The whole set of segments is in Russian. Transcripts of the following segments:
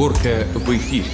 Горка в эфире.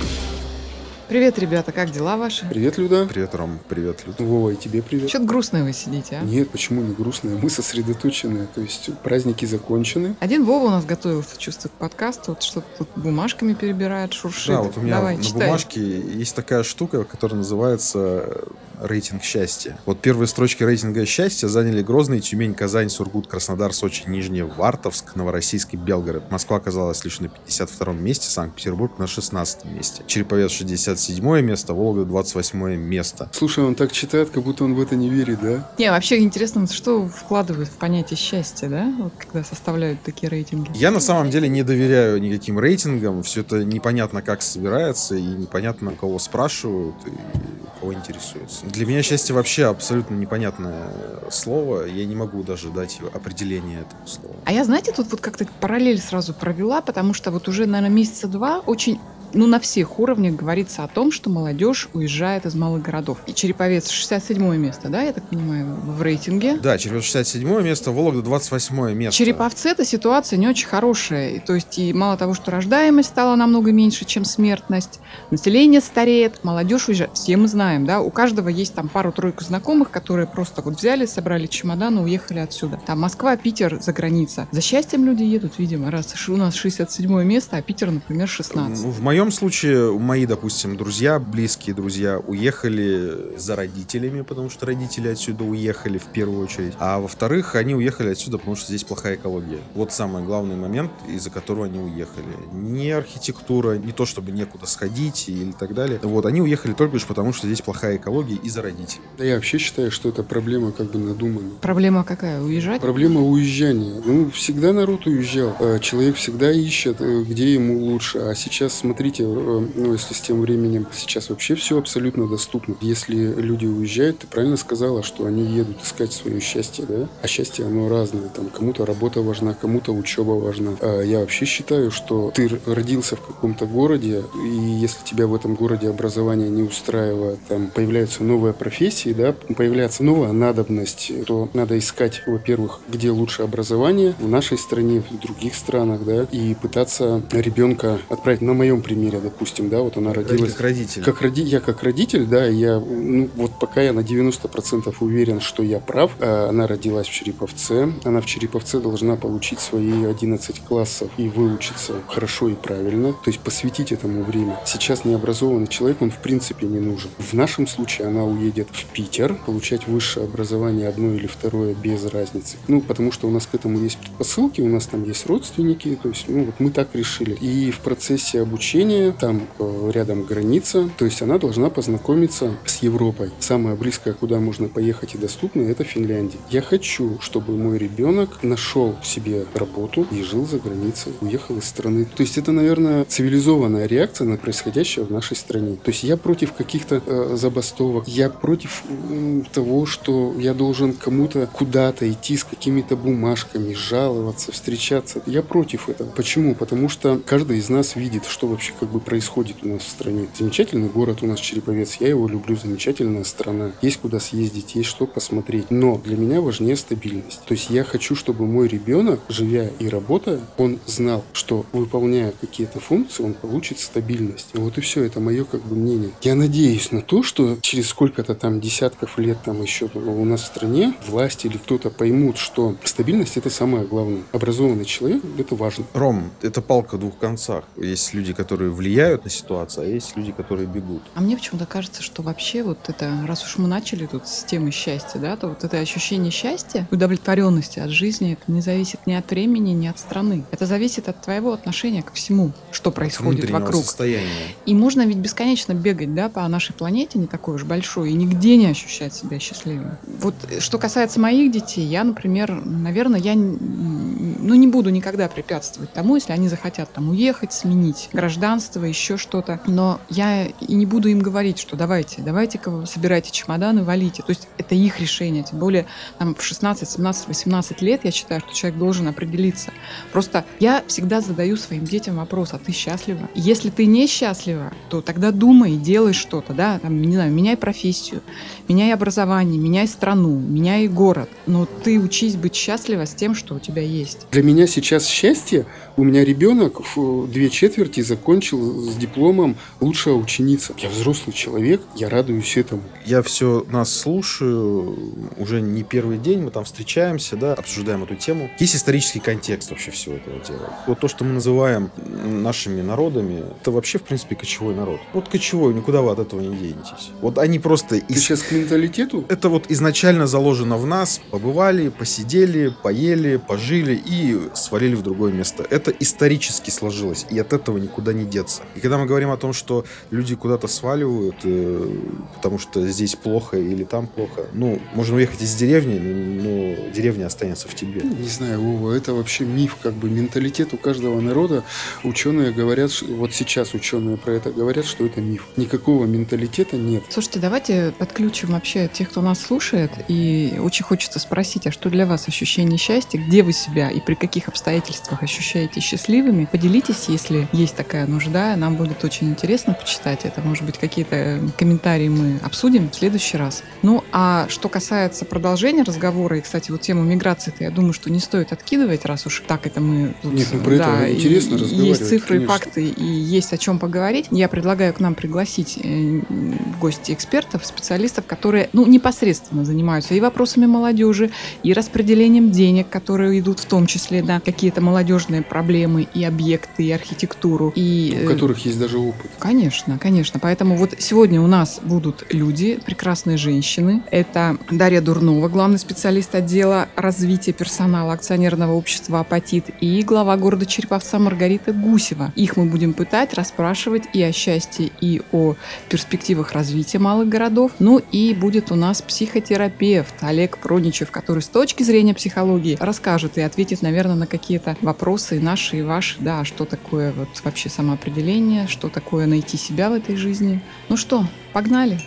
Привет, ребята, как дела ваши? Привет, Люда. Привет, Ром. Привет, Люда. Вова, и тебе привет. Что-то грустные вы сидите, а? Нет, почему не грустные? Мы сосредоточены. То есть праздники закончены. Один Вова у нас готовился, чувствую, к подкасту. Вот что-то тут бумажками перебирает, шуршит. Да, вот у меня Давай, на читай. бумажке есть такая штука, которая называется рейтинг счастья. Вот первые строчки рейтинга счастья заняли Грозный, Тюмень, Казань, Сургут, Краснодар, Сочи, Нижневартовск, Новороссийск и Белгород. Москва оказалась лишь на 52-м месте, Санкт-Петербург на 16-м месте. Череповец 67 место, Волга 28 место. Слушай, он так читает, как будто он в это не верит, да? Не, вообще интересно, что вкладывают в понятие счастья, да? Вот когда составляют такие рейтинги. Я на самом деле не доверяю никаким рейтингам. Все это непонятно, как собирается, и непонятно, кого спрашивают, и кого интересуются. Для меня счастье вообще абсолютно непонятное слово. Я не могу даже дать определение этому слову. А я, знаете, тут вот как-то параллель сразу провела, потому что вот уже, наверное, месяца два очень ну, на всех уровнях говорится о том, что молодежь уезжает из малых городов. И Череповец 67 место, да, я так понимаю, в рейтинге. Да, Череповец 67 место, Вологда 28 место. В Череповце эта ситуация не очень хорошая. И, то есть и мало того, что рождаемость стала намного меньше, чем смертность, население стареет, молодежь уезжает. Все мы знаем, да, у каждого есть там пару-тройку знакомых, которые просто вот взяли, собрали чемодан и уехали отсюда. Там Москва, Питер, за граница. За счастьем люди едут, видимо, раз у нас 67 место, а Питер, например, 16. Ну, В моем случае, мои, допустим, друзья, близкие друзья, уехали за родителями, потому что родители отсюда уехали в первую очередь. А во-вторых, они уехали отсюда, потому что здесь плохая экология. Вот самый главный момент, из-за которого они уехали. Не архитектура, не то чтобы некуда сходить или так далее. Вот, они уехали только лишь потому, что здесь плохая экология из-за родителей. Да я вообще считаю, что это проблема как бы надуманная. Проблема какая? Уезжать? Проблема уезжания. Ну, всегда народ уезжал. Э, Человек всегда ищет, э, где ему лучше. А сейчас, смотрите, э, ну, если с тем временем, сейчас вообще все абсолютно доступно. Если люди уезжают, ты правильно сказала, что они едут искать свое счастье, да? А счастье, оно разное. Там кому-то работа важна, кому-то учеба важна. А я вообще считаю, что ты родился в каком-то городе, и если тебя в этом городе образование не устраивает, там появляются новые профессии, да, появляется новая надобность, то надо искать, во-первых, где лучше образование в нашей стране, в других странах, да, и пытаться ребенка отправить. На моем примере, допустим, да, вот она родилась. Как родители. Как роди... Я как родитель, да, я, ну, вот пока я на 90% уверен, что я прав, а она родилась в Череповце, она в Череповце должна получить свои 11 классов и выучиться хорошо и правильно, то есть посвятить этому время. Сейчас необразованный человек, он в принципе не нужен. В нашем случае она уедет в Питер, получать высшее образование одно или второе без разницы. Ну, потому что у нас к этому есть предпосылки, у нас там есть родственники, то есть, ну, вот мы так решили. И в процессе обучения, там э, рядом граница, то есть она должна познакомиться с Европой. Самое близкое, куда можно поехать и доступно, это Финляндия. Я хочу, чтобы мой ребенок нашел себе работу и жил за границей, уехал из страны. То есть это, наверное, цивилизованная реакция на происходящее в нашей стране. То есть я против каких-то э, забастовок, я против м, того, что я должен кому-то куда-то идти с какими-то бумажками, жаловаться, встречаться. Я против этого. Почему? Потому что каждый из нас видит, что вообще как бы происходит у нас в стране. Замечательный город у нас Череповец, я его люблю, замечательная страна. Есть куда съездить, есть что посмотреть. Но для меня важнее стабильность. То есть я хочу, чтобы мой ребенок, живя и работая, он знал, что выполняя какие-то функции, он получит стабильность. И вот и все, это мое как бы мнение. Я надеюсь на то, что через сколько-то там десятков лет там еще у нас в стране власти или кто-то поймут, что стабильность это самое главное. Образованный человек это важно. Ром, это палка двух концах. Есть люди, которые влияют на ситуацию, а есть люди, которые бегут. А мне почему-то кажется, что вообще вот это, раз уж мы начали тут с темы счастья, да, то вот это ощущение счастья, удовлетворенности от жизни, это не зависит ни от времени, ни от страны. Это зависит от твоего отношения ко всему, что происходит вокруг. состояния. И можно ведь бесконечно бегать, да, по нашей планете, не такой уж большой, и нигде не ощущать себя счастливым. Вот э, что касается моих детей, я, например, наверное, я ну, не буду никогда препятствовать тому, если они захотят там уехать, сменить гражданство, еще что-то. Но я и не буду им говорить, что давайте, давайте-ка собирайте чемоданы, валите. То есть это их решение. Тем более там, в 16, 17, 18 лет я считаю, что человек должен определиться. Просто я всегда задаю своим детям вопрос, а ты счастлива? Если ты не счастлива, то тогда думай, делай что-то, да, там, не знаю, меняй профессию, меняй образование, меняй страну, меняй город. Но ты учись быть счастлива с тем, что у тебя есть. Для меня сейчас счастье, у меня ребенок в две четверти закончил с дипломом лучшая ученица. Я взрослый человек, я радуюсь этому. Я все нас слушаю, уже не первый день, мы там встречаемся, да, обсуждаем эту тему. Есть исторический контекст вообще всего этого дела. Вот то, что мы называем нашими народами, это вообще, в принципе, кочевой народ. Вот кочевой, никуда вы от этого не денетесь. Вот они просто... Ты из... сейчас к менталитету? Это вот изначально заложено в нас. Побывали, посидели, поели, пожили и свалили в другое место. Это исторически сложилось, и от этого никуда не деться. И когда мы говорим о том, что люди куда-то сваливают, э, потому что здесь плохо или там плохо, ну, можно уехать из деревни, но деревня останется в тебе. Не знаю, Вова, это вообще миф, как бы менталитет у каждого народа. Ученые говорят, вот сейчас ученые про это говорят, что это миф. Никакого менталитета нет. Слушайте, давайте подключим вообще тех, кто нас слушает, и очень хочется спросить, а что для вас ощущение счастья, где вы себя и при каких обстоятельствах ощущаете счастливыми? Поделитесь, если есть такая нужда, нам будет очень интересно почитать это, может быть, какие-то комментарии мы обсудим в следующий раз. Ну, а что касается продолжения разговора, и, кстати, вот тему миграции-то, я думаю, что не стоит откидывать, раз уж так это мы тут... Нет, ну про да, это интересно разговаривать, Есть цифры конечно. и факты, и есть о чем поговорить. Я предлагаю к нам пригласить э, в гости экспертов, специалистов, которые, ну, непосредственно занимаются и вопросами молодежи, и распределением денег, которые идут в том числе на какие-то молодежные проблемы и объекты, и архитектуру. И, у которых есть даже опыт. Конечно, конечно. Поэтому вот сегодня у нас будут люди, прекрасные женщины. Это Дарья Дурнова, главный специалист отдела развития персонала акционерного общества «Апатит» и глава города Череповца Маргарита Гусева. Их мы будем пытать, расспрашивать и о счастье, и о перспективах развития малых городов. Ну и будет у нас психотерапевт Олег Проничев, который с точки зрения психологии расскажет и ответит, наверное, на какие-то вопросы наши и ваши. Да, что такое вот вообще самоопределение, что такое найти себя в этой жизни. Ну что, погнали!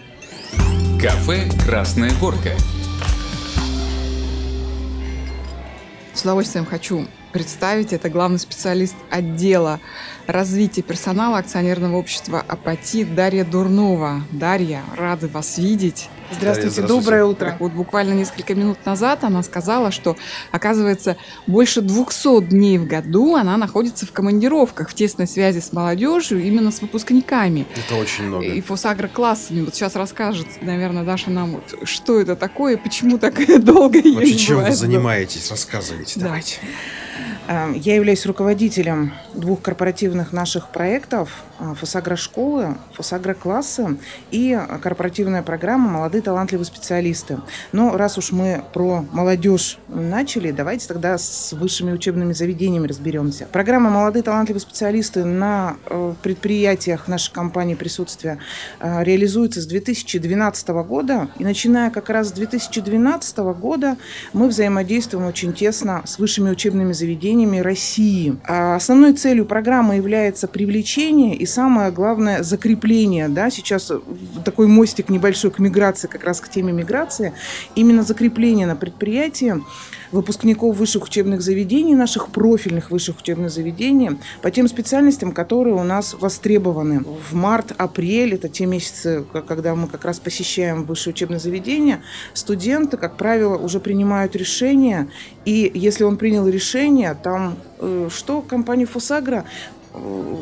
Кафе «Красная горка». С удовольствием хочу представить. Это главный специалист отдела развития персонала акционерного общества «Апатит» Дарья Дурнова. Дарья, рады вас видеть. Здравствуйте, Здравствуйте, доброе утро. Вот буквально несколько минут назад она сказала, что, оказывается, больше 200 дней в году она находится в командировках, в тесной связи с молодежью, именно с выпускниками. Это очень много. И фосагро-классами. Вот сейчас расскажет, наверное, Даша нам, что это такое, почему так долго Вообще, чем вы занимаетесь? Рассказывайте, да. давайте. Эм, я являюсь руководителем двух корпоративных наших проектов «Фосагро-школы», «Фосагро-классы» и корпоративная программа «Молодые талантливые специалисты». Но раз уж мы про молодежь начали, давайте тогда с высшими учебными заведениями разберемся. Программа «Молодые талантливые специалисты» на э, предприятиях нашей компании присутствия э, реализуется с 2012 года. И начиная как раз с 2012 года мы взаимодействуем очень тесно с высшими учебными заведениями России. А основной целью программы является привлечение и самое главное закрепление. Да, сейчас такой мостик небольшой к миграции, как раз к теме миграции. Именно закрепление на предприятии выпускников высших учебных заведений, наших профильных высших учебных заведений, по тем специальностям, которые у нас востребованы. В март-апрель, это те месяцы, когда мы как раз посещаем высшее учебное заведение, студенты, как правило, уже принимают решение, и если он принял решение, там э, что компания Фосагра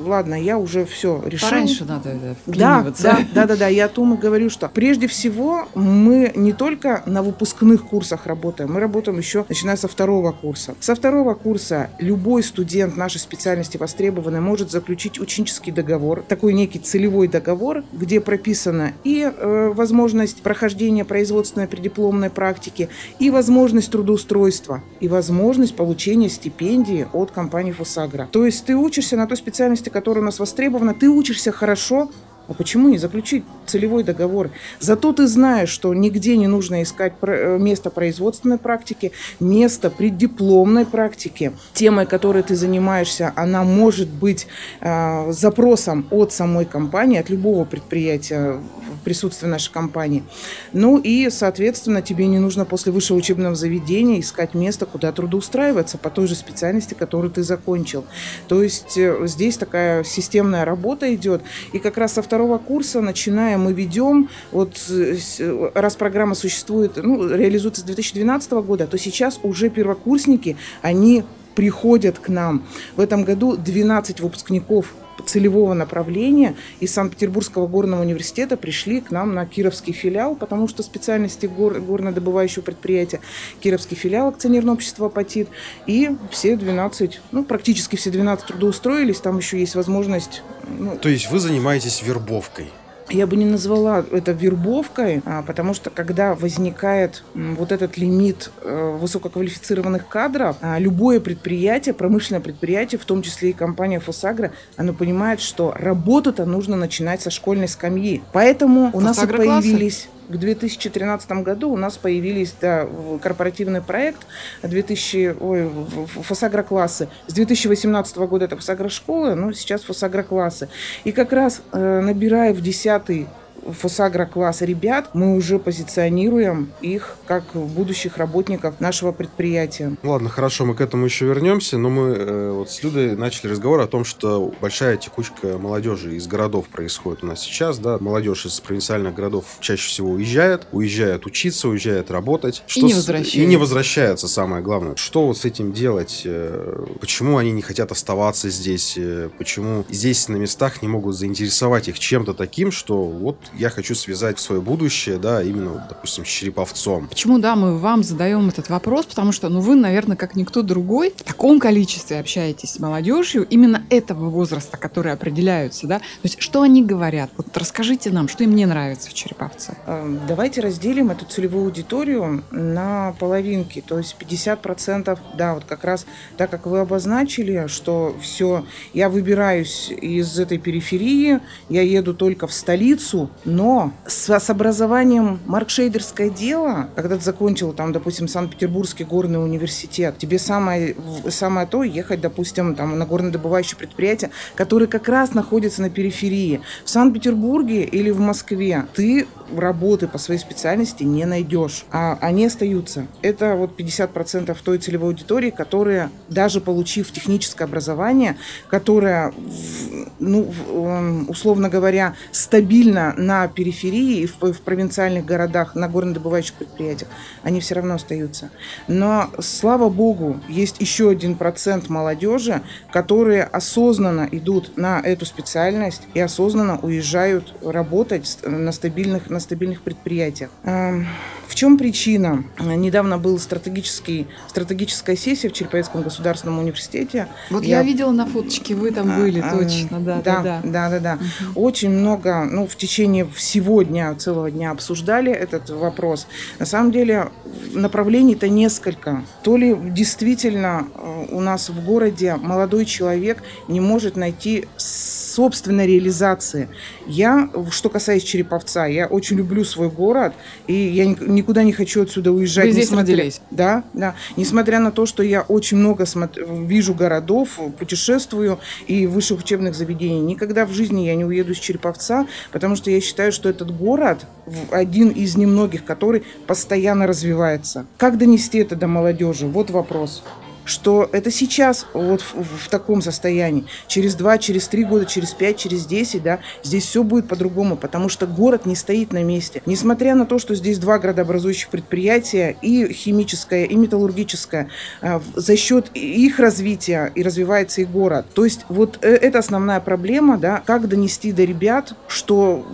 ладно, я уже все решил. Пораньше надо это да, да, да, да, да. Я о том и говорю, что прежде всего мы не только на выпускных курсах работаем, мы работаем еще начиная со второго курса. Со второго курса любой студент нашей специальности востребованный может заключить ученический договор, такой некий целевой договор, где прописана и э, возможность прохождения производственной преддипломной практики, и возможность трудоустройства, и возможность получения стипендии от компании Фосагра. То есть ты учишься на той специальности, которая у нас востребована, ты учишься хорошо, а почему не заключить целевой договор? Зато ты знаешь, что нигде не нужно искать э, место производственной практики, место преддипломной практики. Темой, которой ты занимаешься, она может быть э, запросом от самой компании, от любого предприятия присутствие нашей компании. Ну и, соответственно, тебе не нужно после высшего учебного заведения искать место, куда трудоустраиваться по той же специальности, которую ты закончил. То есть э, здесь такая системная работа идет. И как раз со второго курса, начиная, мы ведем, вот э, раз программа существует, ну, реализуется с 2012 года, то сейчас уже первокурсники, они приходят к нам. В этом году 12 выпускников целевого направления из Санкт-Петербургского горного университета пришли к нам на Кировский филиал, потому что специальности гор, горнодобывающего предприятия Кировский филиал акционерного общества «Апатит». И все 12, ну, практически все 12 трудоустроились, там еще есть возможность... Ну, То есть вы занимаетесь вербовкой? Я бы не назвала это вербовкой, а, потому что когда возникает вот этот лимит э, высококвалифицированных кадров, а, любое предприятие, промышленное предприятие, в том числе и компания «Фосагра», оно понимает, что работу-то нужно начинать со школьной скамьи. Поэтому у нас и появились к 2013 году у нас появились да, корпоративный проект 2000, ой, фосагро-классы. С 2018 года это фосагро-школы, но сейчас фосагро-классы. И как раз э, набирая в 10 фосагро-класса ребят, мы уже позиционируем их как будущих работников нашего предприятия. Ладно, хорошо, мы к этому еще вернемся, но мы э, вот с Людой начали разговор о том, что большая текучка молодежи из городов происходит у нас сейчас, да, молодежь из провинциальных городов чаще всего уезжает, уезжает учиться, уезжает работать. Что и не возвращается. И не возвращается, самое главное. Что вот с этим делать? Э, почему они не хотят оставаться здесь? Э, почему здесь на местах не могут заинтересовать их чем-то таким, что вот я хочу связать свое будущее, да, именно, допустим, с Череповцом. Почему, да, мы вам задаем этот вопрос? Потому что, ну, вы, наверное, как никто другой, в таком количестве общаетесь с молодежью именно этого возраста, которые определяются, да? То есть, что они говорят? Вот расскажите нам, что им не нравится в Череповце. Эм, давайте разделим эту целевую аудиторию на половинки, то есть 50%, да, вот как раз так, как вы обозначили, что все, я выбираюсь из этой периферии, я еду только в столицу, но с, с образованием маркшейдерское дело, когда ты закончил, там, допустим, Санкт-Петербургский горный университет, тебе самое, самое то ехать, допустим, там, на горнодобывающее предприятие, которое как раз находится на периферии. В Санкт-Петербурге или в Москве ты работы по своей специальности не найдешь, а они остаются. Это вот 50% той целевой аудитории, которая, даже получив техническое образование, которая, ну, условно говоря, стабильно на периферии и в, в провинциальных городах, на горнодобывающих предприятиях, они все равно остаются. Но, слава богу, есть еще один процент молодежи, которые осознанно идут на эту специальность и осознанно уезжают работать на стабильных, на стабильных предприятиях. Эм, в чем причина? Недавно была стратегический, стратегическая сессия в Череповецком государственном университете. Вот я, я видела на фоточке, вы там а, были, а, точно, да, да, да, да, да, да. Угу. Очень много, ну, в течение всего дня, целого дня обсуждали этот вопрос. На самом деле направлений-то несколько. То ли действительно э, у нас в городе молодой человек не может найти собственной реализации. Я, что касается Череповца, я очень люблю свой город, и я никуда не хочу отсюда уезжать. Вы здесь несмотря... родились? Да, да. Несмотря на то, что я очень много смотр... вижу городов, путешествую и высших учебных заведений, никогда в жизни я не уеду из Череповца, потому что я считаю, что этот город один из немногих, который постоянно развивается. Как донести это до молодежи? Вот вопрос что это сейчас вот в, в таком состоянии. Через два, через три года, через пять, через десять, да, здесь все будет по-другому, потому что город не стоит на месте. Несмотря на то, что здесь два градообразующих предприятия, и химическое, и металлургическое, а, за счет их развития и развивается и город. То есть вот э, это основная проблема, да, как донести до ребят, что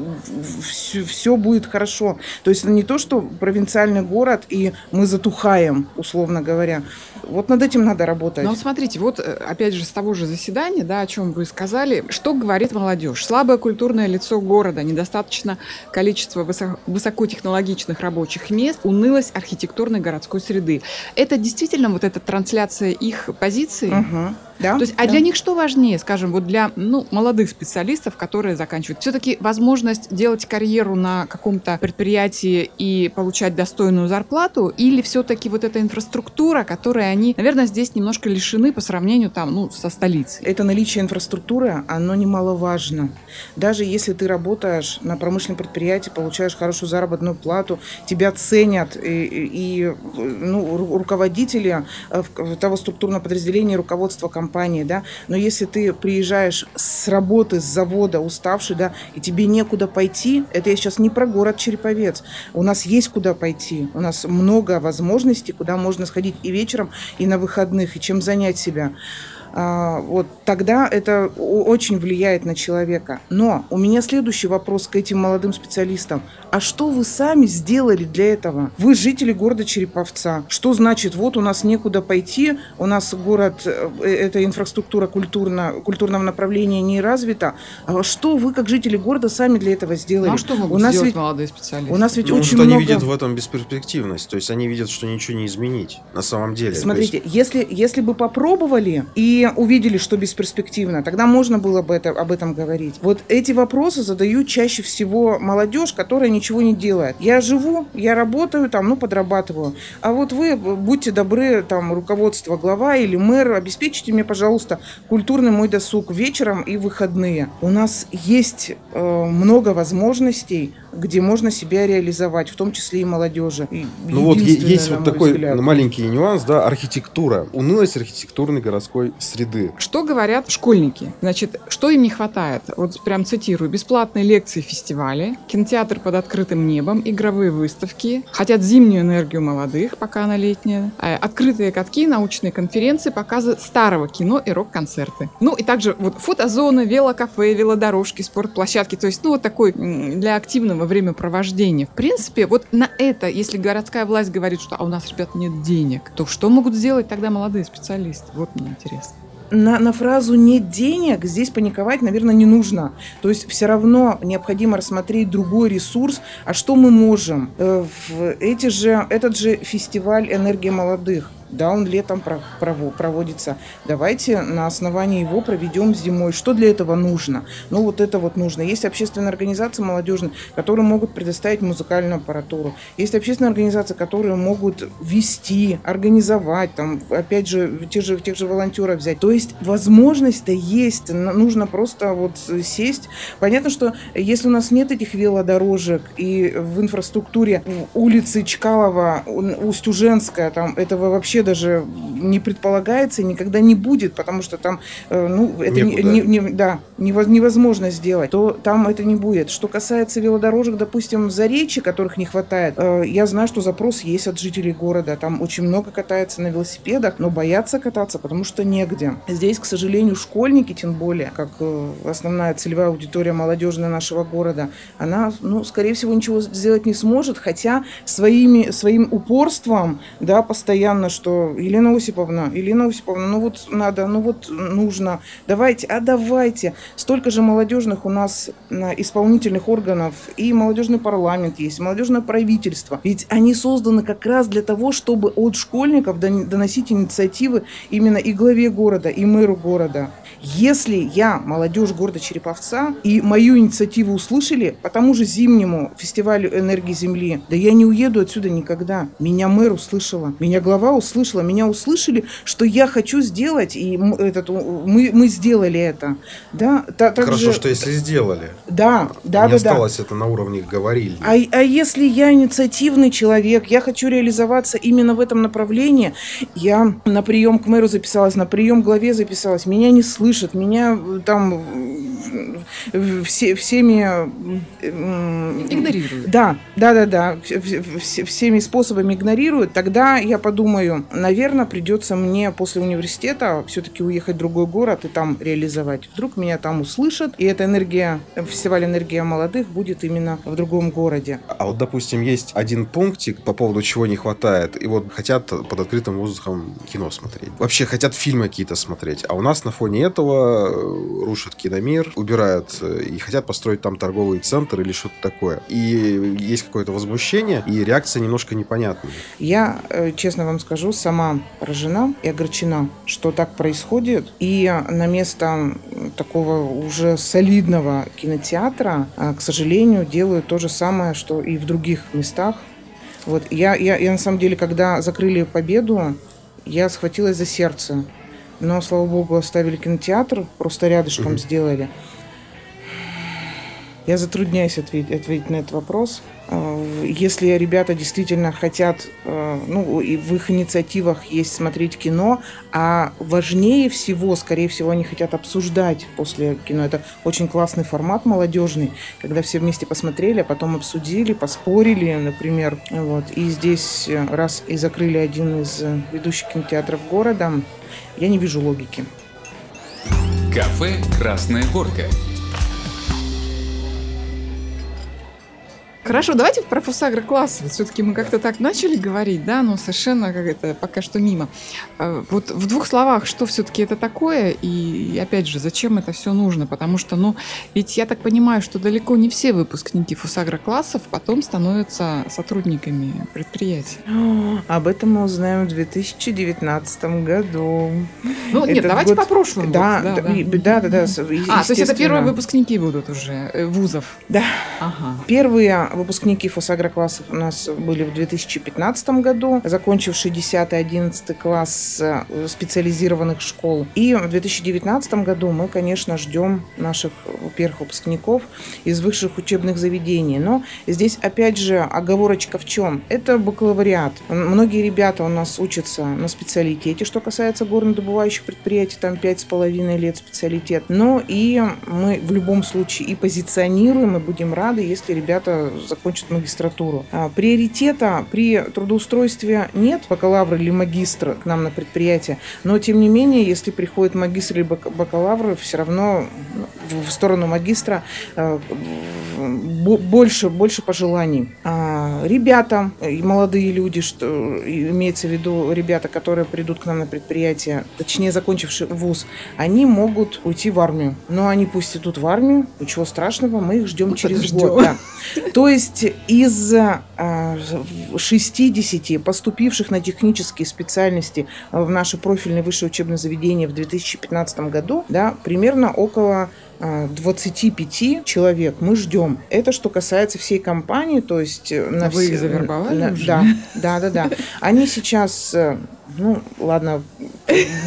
все, все будет хорошо. То есть не то, что провинциальный город, и мы затухаем, условно говоря. Вот над этим надо работать. Ну, смотрите, вот э, опять же с того же заседания, да, о чем вы сказали, что говорит молодежь? Слабое культурное лицо города, недостаточно количества высоко- высокотехнологичных рабочих мест, унылость архитектурной городской среды. Это действительно вот эта трансляция их позиции? Угу. Да? То есть, а да. для них что важнее, скажем, вот для ну, молодых специалистов, которые заканчивают? Все-таки возможность делать карьеру на каком-то предприятии и получать достойную зарплату, или все-таки вот эта инфраструктура, которой они, наверное, здесь немножко лишены по сравнению там, ну, со столицей? Это наличие инфраструктуры, оно немаловажно. Даже если ты работаешь на промышленном предприятии, получаешь хорошую заработную плату, тебя ценят и, и ну, ру- руководители э, того структурного подразделения, руководства компании, да, но если ты приезжаешь с работы, с завода, уставший, да, и тебе некуда пойти, это я сейчас не про город Череповец, у нас есть куда пойти, у нас много возможностей, куда можно сходить и вечером, и на выходных, и чем занять себя. А, вот тогда это очень влияет на человека. Но у меня следующий вопрос к этим молодым специалистам. А что вы сами сделали для этого? Вы жители города Череповца. Что значит, вот у нас некуда пойти, у нас город, э, эта инфраструктура культурно, культурного направления не развита. А что вы, как жители города, сами для этого сделали? Ну, а что могут у нас сделать ведь, молодые специалисты? у нас ведь Ну, очень они много... видят в этом бесперспективность. То есть они видят, что ничего не изменить на самом деле. Смотрите, есть- если, если бы попробовали и увидели, что бесперспективно, тогда можно было бы это, об этом говорить. Вот эти вопросы задают чаще всего молодежь, которая ничего не делает. Я живу, я работаю там, ну, подрабатываю. А вот вы, будьте добры, там, руководство, глава или мэр, обеспечите мне, пожалуйста, культурный мой досуг вечером и выходные. У нас есть э, много возможностей, где можно себя реализовать, в том числе и молодежи. И Ну вот есть вот такой взгляд. маленький нюанс, да, архитектура. Унылость архитектурной городской среды. Что говорят школьники? Значит, что им не хватает? Вот прям цитирую. Бесплатные лекции, фестивали, кинотеатр под открытым небом, игровые выставки. Хотят зимнюю энергию молодых, пока она летняя. э, Открытые катки, научные конференции, показы старого кино и рок-концерты. Ну и также вот фотозоны, велокафе, велодорожки, спортплощадки. То есть, ну вот такой для активного времяпровождения. В принципе, вот на это, если городская власть говорит, что а у нас, ребят, нет денег, то что могут сделать тогда молодые специалисты? Вот мне интересно. на, на фразу «нет денег» здесь паниковать, наверное, не нужно. То есть все равно необходимо рассмотреть другой ресурс. А что мы можем? Э, в эти же, этот же фестиваль «Энергия молодых». Да, он летом про- прово- проводится. Давайте на основании его проведем зимой. Что для этого нужно? Ну, вот это вот нужно. Есть общественные организации молодежные, которые могут предоставить музыкальную аппаратуру. Есть общественные организации, которые могут вести, организовать, там, опять же, тех же, тех же волонтеров взять. То есть возможность-то есть. Нужно просто вот сесть. Понятно, что если у нас нет этих велодорожек и в инфраструктуре в улице Чкалова, Устюженская, там этого вообще даже не предполагается и никогда не будет, потому что там, э, ну, это не, Некуда. не- не- да, нево- невозможно сделать, то там это не будет. Что касается велодорожек, допустим, в Заречье, которых не хватает, э, я знаю, что запрос есть от жителей города. Там очень много катается на велосипедах, но боятся кататься, потому что негде. Здесь, к сожалению, школьники, тем более, как э, основная целевая аудитория молодежная нашего города, она, ну, скорее всего, ничего сделать не сможет, хотя своими, своим упорством, да, постоянно, что Елена Осиповна, Елена Осиповна, ну вот надо, ну вот нужно, давайте, а давайте. Столько же молодежных у нас а, исполнительных органов, и молодежный парламент есть, молодежное правительство. Ведь они созданы как раз для того, чтобы от школьников дон- доносить инициативы именно и главе города, и мэру города. Если я молодежь города Череповца и мою инициативу услышали по тому же зимнему фестивалю энергии Земли, да я не уеду отсюда никогда. Меня мэр услышала, меня глава услышала, меня услышали, что я хочу сделать, и этот, мы, мы сделали это. Да, та- так Хорошо, же- что если сделали. Да, да, не да, да. осталось это на уровне говорили. А, а если я инициативный человек, я хочу реализоваться именно в этом направлении, я на прием к мэру записалась, на прием к главе записалась, меня не слышат, меня э, там все, всеми... Игнорируют. Да, да, да, да, вс- вс- вс- всеми способами игнорируют, тогда я подумаю, наверное, придется мне после университета все-таки уехать в другой город и там реализовать. Вдруг меня там услышат, и эта энергия, фестиваль «Энергия молодых» будет именно в другом городе. А вот, допустим, есть один пунктик, по поводу чего не хватает, и вот хотят под открытым воздухом кино смотреть. Вообще хотят фильмы какие-то смотреть. А у нас на фоне этого э, рушат киномир, убирают э, и хотят построить там торговый центр или что-то такое. И есть какое-то возмущение, и реакция немножко непонятная. Я, э, честно вам скажу, сама поражена и огорчена, что так происходит. И на место такого уже солидного кинотеатра, к сожалению, делают то же самое, что и в других местах. Вот я, я, я на самом деле, когда закрыли Победу, я схватилась за сердце. Но, слава богу, оставили кинотеатр, просто рядышком mm-hmm. сделали. Я затрудняюсь ответить, ответить на этот вопрос. А, если ребята действительно хотят, а, ну, и в их инициативах есть смотреть кино, а важнее всего, скорее всего, они хотят обсуждать после кино. Это очень классный формат молодежный, когда все вместе посмотрели, а потом обсудили, поспорили, например. Вот. И здесь раз и закрыли один из ведущих кинотеатров города, я не вижу логики. Кафе «Красная горка». Хорошо, давайте про фусагро-класс. Вот все-таки мы как-то так начали говорить, да, но совершенно как это пока что мимо. А, вот в двух словах, что все-таки это такое, и опять же, зачем это все нужно? Потому что, ну, ведь я так понимаю, что далеко не все выпускники фусагро-классов потом становятся сотрудниками предприятия. Об этом мы узнаем в 2019 году. Ну, нет, давайте год... по прошлому. Да, да, да. да, да, да А, то есть это первые выпускники будут уже э, вузов? Да. Ага. Первые выпускники фосагроклассов у нас были в 2015 году, закончившие 10-11 класс э, специализированных школ. И в 2019 году мы, конечно, ждем наших первых выпускников из высших учебных заведений. Но здесь, опять же, оговорочка в чем? Это бакалавриат. Многие ребята у нас учатся на специалитете, что касается горнодобывающих предприятий, там 5,5 лет специалитет. Но и мы в любом случае и позиционируем, и будем рады, если ребята закончат магистратуру. А, приоритета при трудоустройстве нет, бакалавра или магистра к нам на предприятие, но тем не менее, если приходит магистр или бакалавр, все равно в сторону магистра э, больше, больше пожеланий. А, ребята, молодые люди, что имеется в виду ребята, которые придут к нам на предприятие, точнее закончившие вуз, они могут уйти в армию. Но они пусть идут в армию, ничего страшного, мы их ждем ну, через год. Да. То есть из 60 а, поступивших на технические специальности в наше профильное высшее учебное заведение в 2015 году, да, примерно около 25 человек мы ждем. Это что касается всей компании, то есть... Э, на Вы все... их завербовали на... уже? Да, да, да, да. Они сейчас э, ну, ладно,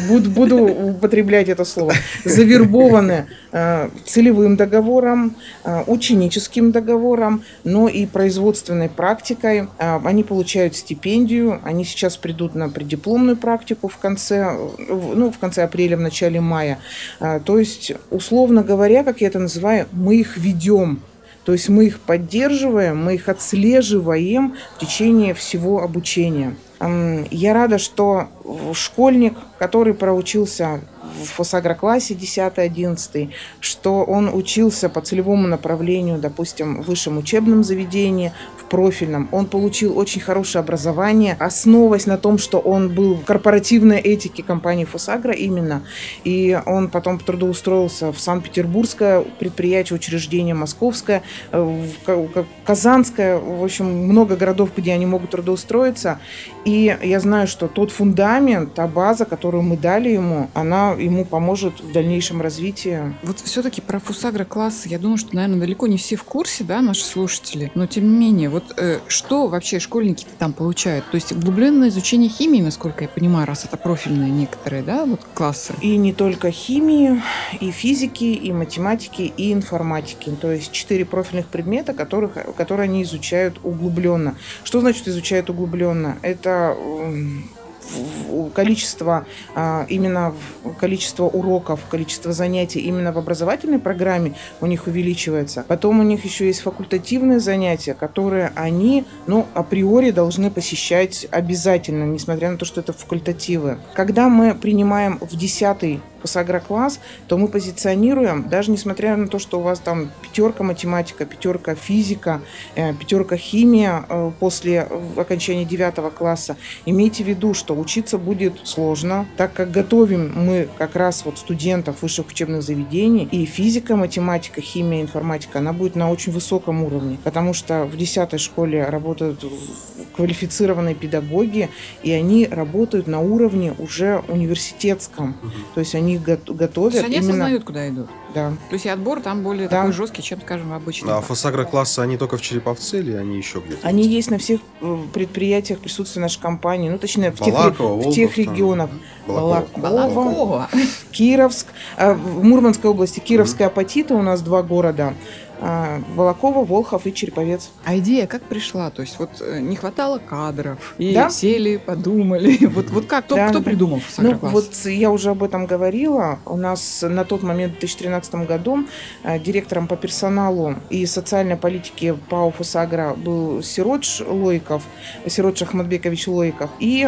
буду, буду употреблять это слово, завербованы э, целевым договором, э, ученическим договором, но и производственной практикой. Э, они получают стипендию, они сейчас придут на преддипломную практику в конце, ну, в конце апреля, в начале мая. Э, то есть, условно говоря, как я это называю, мы их ведем то есть мы их поддерживаем, мы их отслеживаем в течение всего обучения. Я рада, что школьник, который проучился в фосагроклассе 10-11, что он учился по целевому направлению, допустим, в высшем учебном заведении, в профильном. Он получил очень хорошее образование, основываясь на том, что он был в корпоративной этике компании Фосагро именно. И он потом трудоустроился в Санкт-Петербургское предприятие, учреждение Московское, э, в Казанское, в общем, много городов, где они могут трудоустроиться. И я знаю, что тот фундамент, та база, которую мы дали ему, она ему поможет в дальнейшем развитии. Вот все-таки про фусагро класс, я думаю, что, наверное, далеко не все в курсе, да, наши слушатели. Но тем не менее, вот э, что вообще школьники там получают? То есть углубленное изучение химии, насколько я понимаю, раз это профильные некоторые, да, вот классы. И не только химии, и физики, и математики, и информатики. То есть четыре профильных предмета, которых, которые они изучают углубленно. Что значит изучают углубленно? Это количество а, именно количество уроков, количество занятий именно в образовательной программе у них увеличивается. Потом у них еще есть факультативные занятия, которые они, ну, априори должны посещать обязательно, несмотря на то, что это факультативы. Когда мы принимаем в 10 фосагрокласс, то мы позиционируем, даже несмотря на то, что у вас там пятерка математика, пятерка физика, э, пятерка химия э, после окончания девятого класса, имейте в виду, что учиться будет сложно, так как готовим мы как раз вот студентов высших учебных заведений, и физика, математика, химия, информатика, она будет на очень высоком уровне, потому что в десятой школе работают квалифицированные педагоги, и они работают на уровне уже университетском. То есть они готовят. То есть они именно... осознают, куда идут. Да. То есть и отбор там более да. такой жесткий, чем, скажем, обычно. А фосагро-классы, они только в Череповце или они еще где-то? Они есть на всех э, предприятиях присутствия нашей компании. Ну, точнее, в Балакова, тех, в тех регионах. Балакова. Балакова. Кировск. А, в Мурманской области Кировская апатита у нас два города. А, Волокова, Волхов и Череповец. А идея как пришла? То есть вот э, не хватало кадров, и да? сели, подумали. Вот, вот как? Кто, да, кто придумал Ну, вот я уже об этом говорила. У нас на тот момент, в 2013 году, э, директором по персоналу и социальной политике ПАО «Фосагра» был Сиродж Лойков, Сиродж Ахмадбекович Лойков. И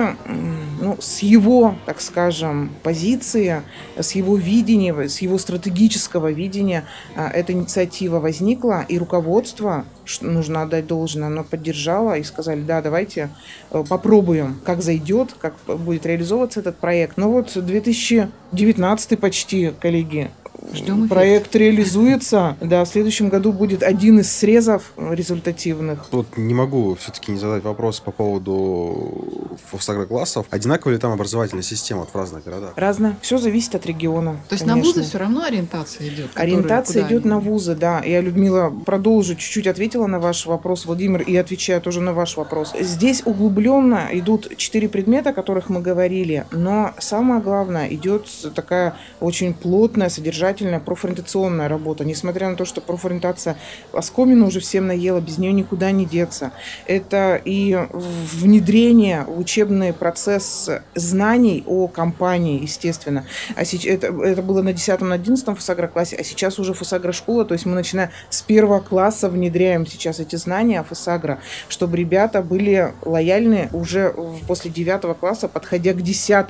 ну, с его, так скажем, позиции, с его видения, с его стратегического видения э, эта инициатива возникла возникла, и руководство, нужно отдать должное, оно поддержало и сказали, да, давайте э, попробуем, как зайдет, как будет реализовываться этот проект. Но вот 2019 почти, коллеги, Ждем Проект реализуется. Да, в следующем году будет один из срезов результативных. Вот не могу все-таки не задать вопрос по поводу фосагроклассов. Одинаковая ли там образовательная система в разных городах? Разная. Все зависит от региона. То есть конечно. на вузы все равно ориентация идет? Ориентация идет они... на вузы, да. Я, Людмила, продолжу, чуть-чуть ответила на ваш вопрос, Владимир, и отвечаю тоже на ваш вопрос. Здесь углубленно идут четыре предмета, о которых мы говорили, но самое главное, идет такая очень плотная, содержательная обязательная профориентационная работа, несмотря на то, что профориентация оскомину уже всем наела, без нее никуда не деться. Это и внедрение в учебный процесс знаний о компании, естественно. А сейчас, это, это было на 10-11 фосагро-классе, а сейчас уже фосагро-школа, то есть мы начинаем с первого класса внедряем сейчас эти знания фосагро, чтобы ребята были лояльны уже после 9 класса, подходя к 10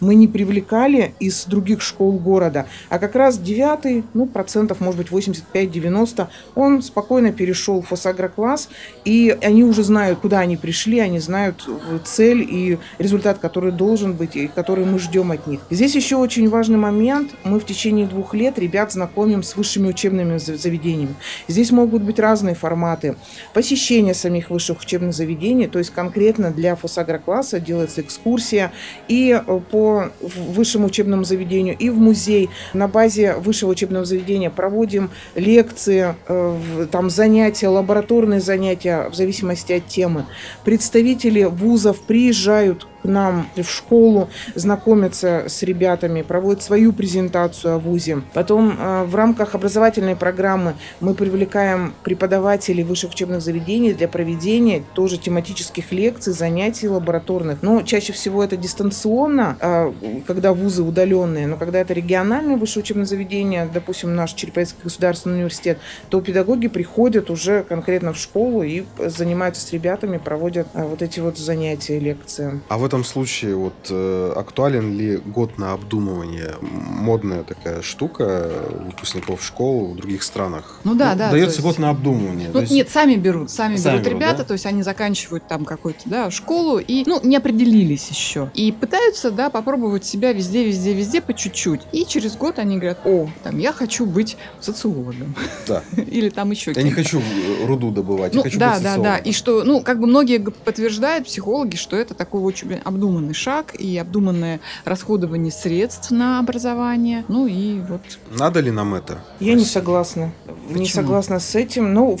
Мы не привлекали из других школ города, а как раз девятый, ну, процентов, может быть, 85-90, он спокойно перешел в фосагрокласс, и они уже знают, куда они пришли, они знают цель и результат, который должен быть, и который мы ждем от них. Здесь еще очень важный момент. Мы в течение двух лет ребят знакомим с высшими учебными заведениями. Здесь могут быть разные форматы. Посещение самих высших учебных заведений, то есть конкретно для фосагрокласса делается экскурсия и по высшему учебному заведению, и в музей на базе высшего учебного заведения проводим лекции, э, там занятия, лабораторные занятия в зависимости от темы. Представители вузов приезжают нам в школу, знакомятся с ребятами, проводят свою презентацию о ВУЗе. Потом э, в рамках образовательной программы мы привлекаем преподавателей высших учебных заведений для проведения тоже тематических лекций, занятий лабораторных. Но чаще всего это дистанционно, э, когда вузы удаленные, но когда это региональные высшие учебные заведения, допустим, наш Череповецкий государственный университет, то педагоги приходят уже конкретно в школу и занимаются с ребятами, проводят э, вот эти вот занятия, лекции. А вы этом случае вот э, актуален ли год на обдумывание? Модная такая штука выпускников школ в других странах. Ну да, ну, да. Дается год на обдумывание. Ну, есть... Нет, сами берут, сами, сами берут ребята, да? то есть они заканчивают там какую-то да, школу и, ну, не определились еще. И пытаются, да, попробовать себя везде, везде, везде по чуть-чуть. И через год они говорят, о, там, я хочу быть социологом. Да. Или там еще Я не хочу руду добывать, ну, я хочу да, быть да, да. И что, ну, как бы многие подтверждают, психологи, что это такой очень обдуманный шаг и обдуманное расходование средств на образование. Ну и вот. Надо ли нам это? Я не согласна. Почему? Не согласна с этим. Ну,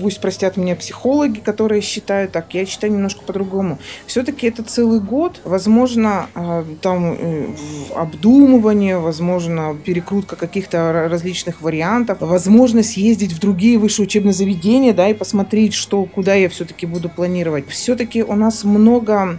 пусть простят меня психологи, которые считают так. Я считаю немножко по-другому. Все-таки это целый год. Возможно, а, там э, обдумывание, возможно, перекрутка каких-то различных вариантов, возможно, съездить в другие высшие учебные заведения, да, и посмотреть, что, куда я все-таки буду планировать. Все-таки у нас много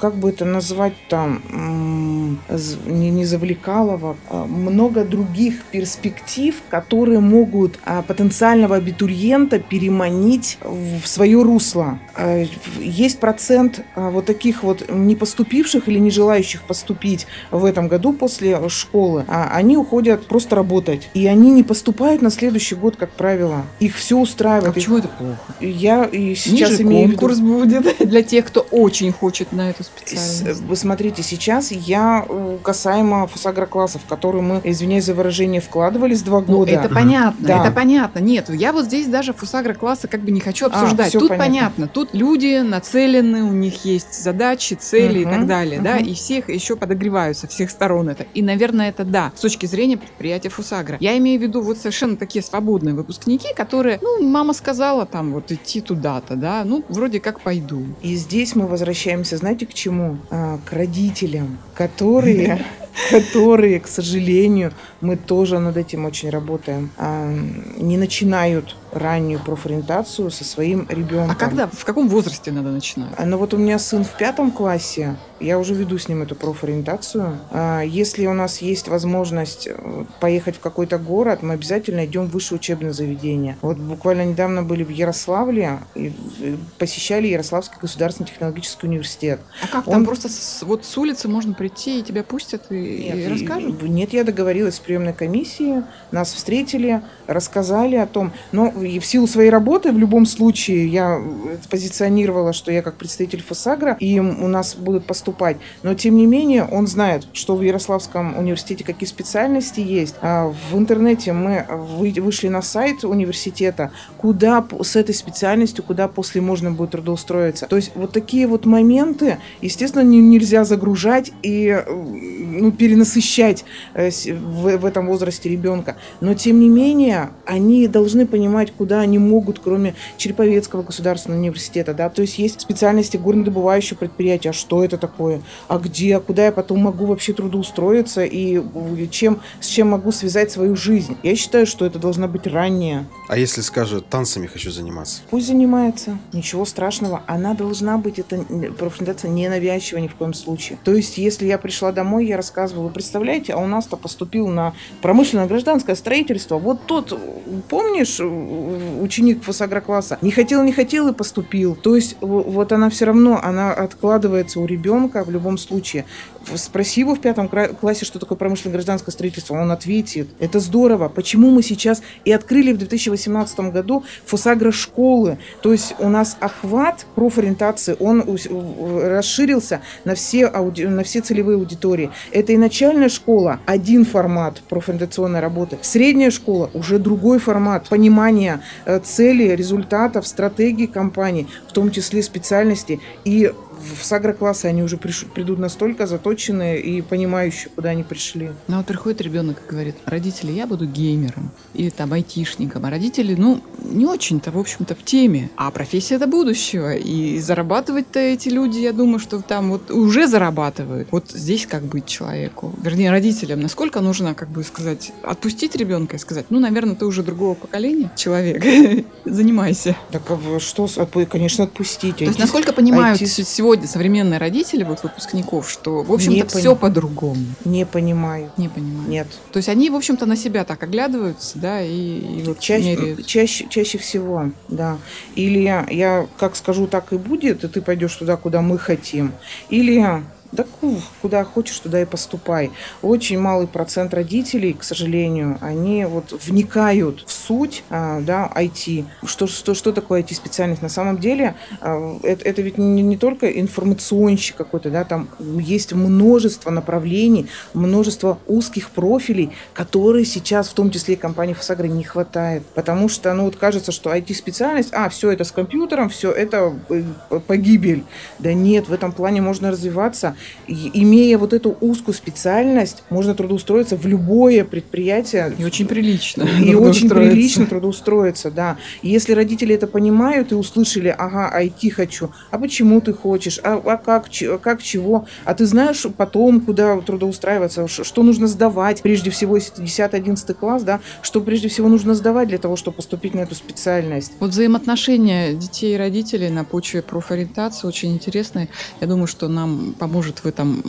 как бы это назвать там, не, не Завлекалова, а много других перспектив, которые могут а, потенциального абитуриента переманить в свое русло. А, есть процент вот таких вот не поступивших или не желающих поступить в этом году после школы. Они уходят просто работать. И они не поступают на следующий год, как правило. Их все устраивает. А почему это плохо? Я и сейчас Ниже имею конкурс в виду... будет для тех, кто очень хочет на эту специальность. Вы смотрите, сейчас я э, касаемо фосагроклассов, которые мы, извиняюсь за выражение, вкладывались два ну, года. Это понятно, да. это понятно. Нет, я вот здесь даже фосагроклассы как бы не хочу а, обсуждать. А, Тут понятно. понятно. Тут люди нацелены, у них есть задачи, цели угу, и так далее, угу. да, и всех еще подогревают со всех сторон это. И, наверное, это да, с точки зрения предприятия Фусагра. Я имею в виду вот совершенно такие свободные выпускники, которые, ну, мама сказала там вот идти туда-то, да, ну, вроде как пойду. И здесь мы возвращаемся, знаете, к чему? А, к родителям, которые которые, к сожалению, мы тоже над этим очень работаем, а, не начинают раннюю профориентацию со своим ребенком. А когда, в каком возрасте надо начинать? А, ну вот у меня сын в пятом классе, я уже веду с ним эту профориентацию. А, если у нас есть возможность э, поехать в какой-то город, мы обязательно идем в высшее учебное заведение. Вот буквально недавно были в Ярославле и посещали Ярославский государственный технологический университет. А как, Он... там просто с, вот с улицы можно прийти и тебя пустят и, нет, и расскажут? Нет, я договорилась с приемной комиссией, нас встретили, рассказали о том, но и в силу своей работы в любом случае я позиционировала, что я как представитель ФОСАГРа, и у нас будут поступать. Но тем не менее он знает, что в Ярославском университете какие специальности есть. А в интернете мы вышли на сайт университета, куда с этой специальностью, куда после можно будет трудоустроиться. То есть вот такие вот моменты, естественно, нельзя загружать и ну, перенасыщать э, в, в этом возрасте ребенка. Но тем не менее, они должны понимать, куда они могут, кроме Череповецкого государственного университета, да, то есть есть специальности горнодобывающего предприятия, а что это такое, а где, а куда я потом могу вообще трудоустроиться и чем, с чем могу связать свою жизнь. Я считаю, что это должно быть ранее. А если скажет, танцами хочу заниматься? Пусть занимается, ничего страшного. Она должна быть, это профориентация не навязчива ни в коем случае. То есть, если я пришла домой, я рассказывала, представляете, а у нас-то поступил на промышленное гражданское строительство. Вот тот, помнишь, ученик фосагрокласса. Не хотел, не хотел и поступил. То есть вот она все равно, она откладывается у ребенка в любом случае. Спроси его в пятом классе, что такое промышленное гражданское строительство, он ответит. Это здорово. Почему мы сейчас и открыли в 2018 году фосагро-школы? То есть у нас охват профориентации, он расширился на все, ауди... на все целевые аудитории. Это и начальная школа, один формат профориентационной работы. Средняя школа, уже другой формат понимания э, целей, результатов, стратегии компании, в том числе специальности. И в сагроклассы они уже приш... придут настолько заточенные и понимающие, куда они пришли. Ну вот приходит ребенок и говорит, родители, я буду геймером или там айтишником, а родители, ну, не очень-то, в общем-то, в теме. А профессия это будущего, и зарабатывать-то эти люди, я думаю, что там вот уже зарабатывают. Вот здесь как быть человеку, вернее, родителям, насколько нужно, как бы сказать, отпустить ребенка и сказать, ну, наверное, ты уже другого поколения человек, занимайся. Так а что, конечно, отпустить. То есть, насколько понимают сегодня сегодня современные родители вот выпускников, что, в общем-то, все пони... по-другому. Не понимаю. Не понимаю. Нет. То есть они, в общем-то, на себя так оглядываются, да, и, и вот чаще, меряют. чаще, чаще всего, да. Или я как скажу, так и будет, и ты пойдешь туда, куда мы хотим. Или да куда хочешь, туда и поступай. Очень малый процент родителей, к сожалению, они вот вникают в суть а, да, IT. Что, что, что такое IT-специальность? На самом деле а, это, это ведь не, не только информационщик какой-то, да, там есть множество направлений, множество узких профилей, которые сейчас, в том числе и компании Фосагры, не хватает. Потому что, ну вот кажется, что IT-специальность, а, все это с компьютером, все это э, погибель. Да нет, в этом плане можно развиваться имея вот эту узкую специальность, можно трудоустроиться в любое предприятие. И очень прилично. И очень прилично трудоустроиться, да. И если родители это понимают и услышали, ага, IT хочу, а почему ты хочешь, а, а как, как чего, а ты знаешь потом, куда трудоустраиваться, что нужно сдавать, прежде всего, если это 10-11 класс, да, что прежде всего нужно сдавать для того, чтобы поступить на эту специальность. Вот взаимоотношения детей и родителей на почве профориентации очень интересные. Я думаю, что нам поможет может, вы там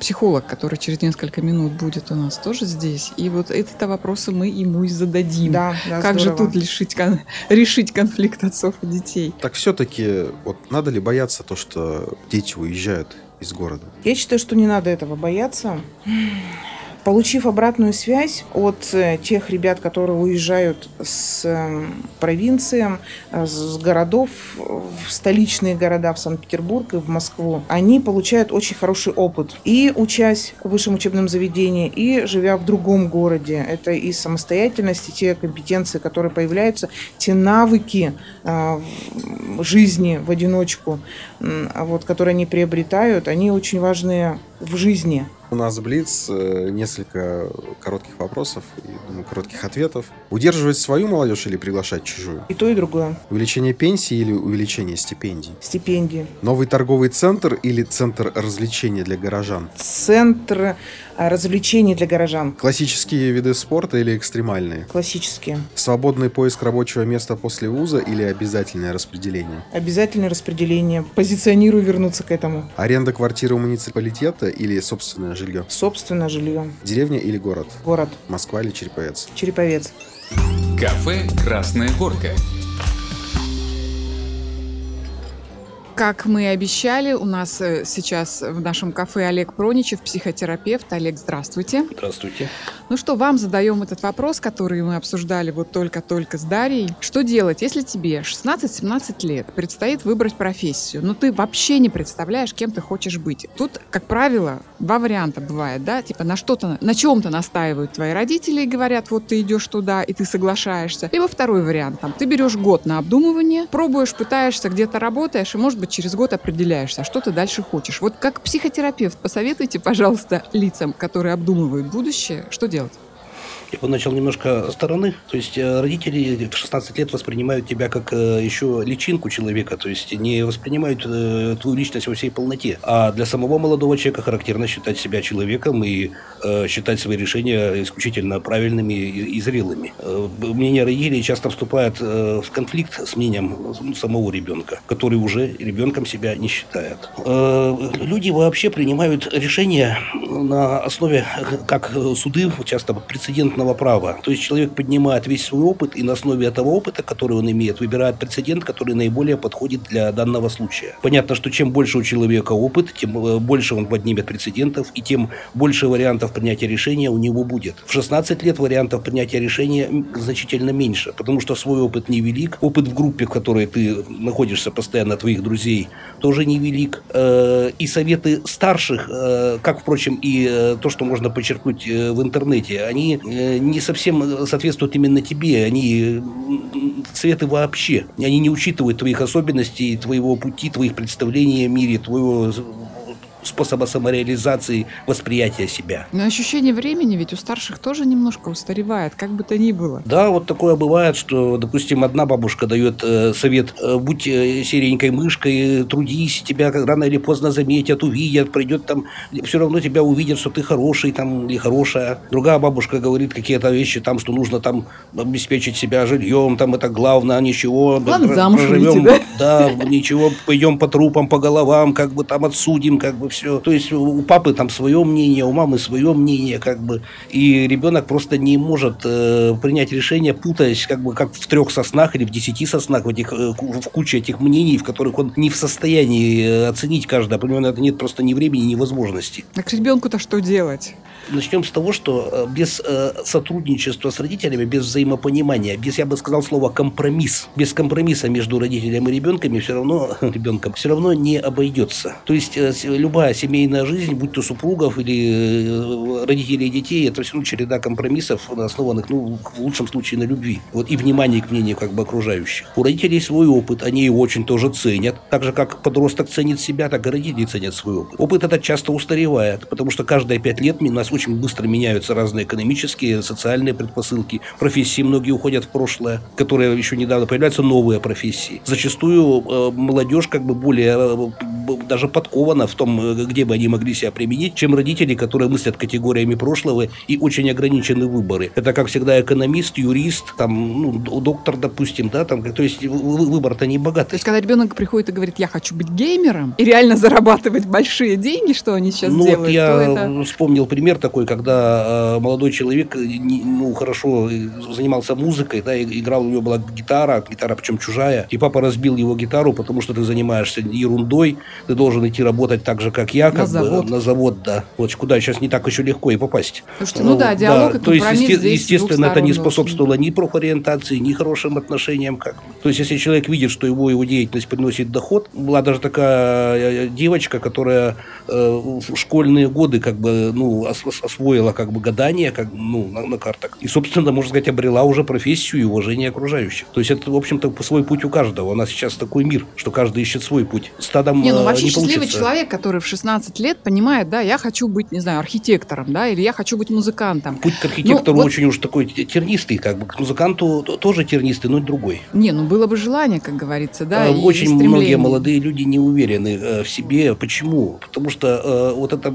психолог, который через несколько минут будет у нас тоже здесь. И вот это вопросы мы ему и зададим. Да, да, как здорово. же тут решить, кон- решить конфликт отцов и детей? Так все-таки, вот надо ли бояться то, что дети уезжают из города? Я считаю, что не надо этого бояться. Получив обратную связь от э, тех ребят, которые уезжают с э, провинции, э, с городов в столичные города, в Санкт-Петербург и в Москву, они получают очень хороший опыт. И учась в высшем учебном заведении, и живя в другом городе. Это и самостоятельность, и те компетенции, которые появляются, те навыки жизни в одиночку, вот, которые они приобретают, они очень важны в жизни. У нас Блиц, э, несколько коротких вопросов и, думаю, коротких ответов. Удерживать свою молодежь или приглашать чужую? И то, и другое. Увеличение пенсии или увеличение стипендий? Стипендии. Новый торговый центр или центр развлечений для горожан? Центр развлечений для горожан. Классические виды спорта или экстремальные? Классические. Свободный поиск рабочего места после вуза или обязательное распределение? Обязательное распределение. Позиционирую вернуться к этому. Аренда квартиры у муниципалитета или собственное жилье? Собственно, жилье. Деревня или город? Город. Москва или Череповец? Череповец. Кафе «Красная горка». Как мы и обещали, у нас э, сейчас в нашем кафе Олег Проничев, психотерапевт. Олег, здравствуйте. Здравствуйте. Ну что, вам задаем этот вопрос, который мы обсуждали вот только-только с Дарьей. Что делать, если тебе 16-17 лет, предстоит выбрать профессию, но ты вообще не представляешь, кем ты хочешь быть? Тут, как правило, два варианта бывает, да? Типа на что-то, на чем-то настаивают твои родители и говорят, вот ты идешь туда, и ты соглашаешься. Либо второй вариант, там, ты берешь год на обдумывание, пробуешь, пытаешься, где-то работаешь, и, может быть, через год определяешься, что ты дальше хочешь. Вот как психотерапевт, посоветуйте, пожалуйста, лицам, которые обдумывают будущее, что делать? Я бы начал немножко со стороны. То есть э, родители в 16 лет воспринимают тебя как э, еще личинку человека, то есть не воспринимают э, твою личность во всей полноте. А для самого молодого человека характерно считать себя человеком и считать свои решения исключительно правильными и, зрелыми. Мнение родителей часто вступает в конфликт с мнением самого ребенка, который уже ребенком себя не считает. Люди вообще принимают решения на основе, как суды, часто прецедентного права. То есть человек поднимает весь свой опыт и на основе этого опыта, который он имеет, выбирает прецедент, который наиболее подходит для данного случая. Понятно, что чем больше у человека опыт, тем э, больше он поднимет прецедентов и тем больше вариантов принятия решения у него будет. В 16 лет вариантов принятия решения значительно меньше, потому что свой опыт невелик, опыт в группе, в которой ты находишься постоянно, твоих друзей, тоже невелик. Э, И советы старших, э, как, впрочем, и то, что можно почерпнуть в интернете, они не совсем соответствуют именно тебе. Они м, советы вообще. Они не учитывают твоих особенностей, твоего пути, твоих представлений о мире, твоего способа самореализации, восприятия себя. Но ощущение времени ведь у старших тоже немножко устаревает, как бы то ни было. Да, вот такое бывает, что, допустим, одна бабушка дает э, совет, э, будь э, серенькой мышкой, трудись, тебя рано или поздно заметят, увидят, придет там, все равно тебя увидят, что ты хороший там или хорошая. Другая бабушка говорит какие-то вещи там, что нужно там обеспечить себя жильем, там это главное, ничего. Главное, замуж проживем, да? Да, ничего, пойдем по трупам, по головам, как бы там отсудим, как бы все. То есть у папы там свое мнение, у мамы свое мнение, как бы. И ребенок просто не может э, принять решение, путаясь, как бы, как в трех соснах или в десяти соснах, в, этих, э, в куче этих мнений, в которых он не в состоянии э, оценить каждое. По это нет просто ни времени, ни возможности. Так ребенку-то что делать? Начнем с того, что э, без э, сотрудничества с родителями, без взаимопонимания, без, я бы сказал, слова компромисс, без компромисса между родителем и ребенками все равно, ребенком, все равно не обойдется. То есть э, с- любая семейная жизнь, будь то супругов или э, родителей детей, это все равно череда компромиссов, основанных, ну, в лучшем случае на любви. Вот и внимание к мнению как бы окружающих. У родителей свой опыт, они его очень тоже ценят. Так же, как подросток ценит себя, так и родители ценят свой опыт. Опыт этот часто устаревает, потому что каждые пять лет у нас очень быстро меняются разные экономические, социальные предпосылки. Профессии многие уходят в прошлое, которые еще недавно появляются новые профессии. Зачастую э, молодежь как бы более, э, даже подкована в том, э, где бы они могли себя применить, чем родители, которые мыслят категориями прошлого и очень ограничены выборы. Это, как всегда, экономист, юрист, там, ну, доктор, допустим, да, там, то есть выбор-то не богатый. То есть, когда ребенок приходит и говорит, я хочу быть геймером и реально зарабатывать большие деньги, что они сейчас ну, делают, вот я это... вспомнил пример такой, когда э, молодой человек, не, ну, хорошо занимался музыкой, да, играл, у него была гитара, гитара причем чужая, и папа разбил его гитару, потому что ты занимаешься ерундой, ты должен идти работать так же, как я, как на бы, завод. на завод, да. Вот куда сейчас не так еще легко и попасть. Слушайте, ну, да, диалог и То есть, есте- здесь естественно, это не способствовало ни профориентации, ни хорошим отношениям. Как бы. То есть, если человек видит, что его, его деятельность приносит доход, была даже такая э, девочка, которая э, в школьные годы как бы, ну, ос- ос- освоила как бы гадание как, ну, на, на картах. И, собственно, можно сказать, обрела уже профессию и уважение окружающих. То есть, это, в общем-то, свой путь у каждого. У нас сейчас такой мир, что каждый ищет свой путь. Стадом Не, ну э, вообще не счастливый получится. человек, который в 16 лет понимает, да, я хочу быть, не знаю, архитектором, да, или я хочу быть музыкантом. Путь к архитектору Ну, вот- очень уж такой те- тернистый, как бы к музыканту тоже тернистый, но другой. Не, ну было бы желание, как говорится, да, и Очень стремление. многие молодые люди не уверены э, в себе. Почему? Потому что э, вот это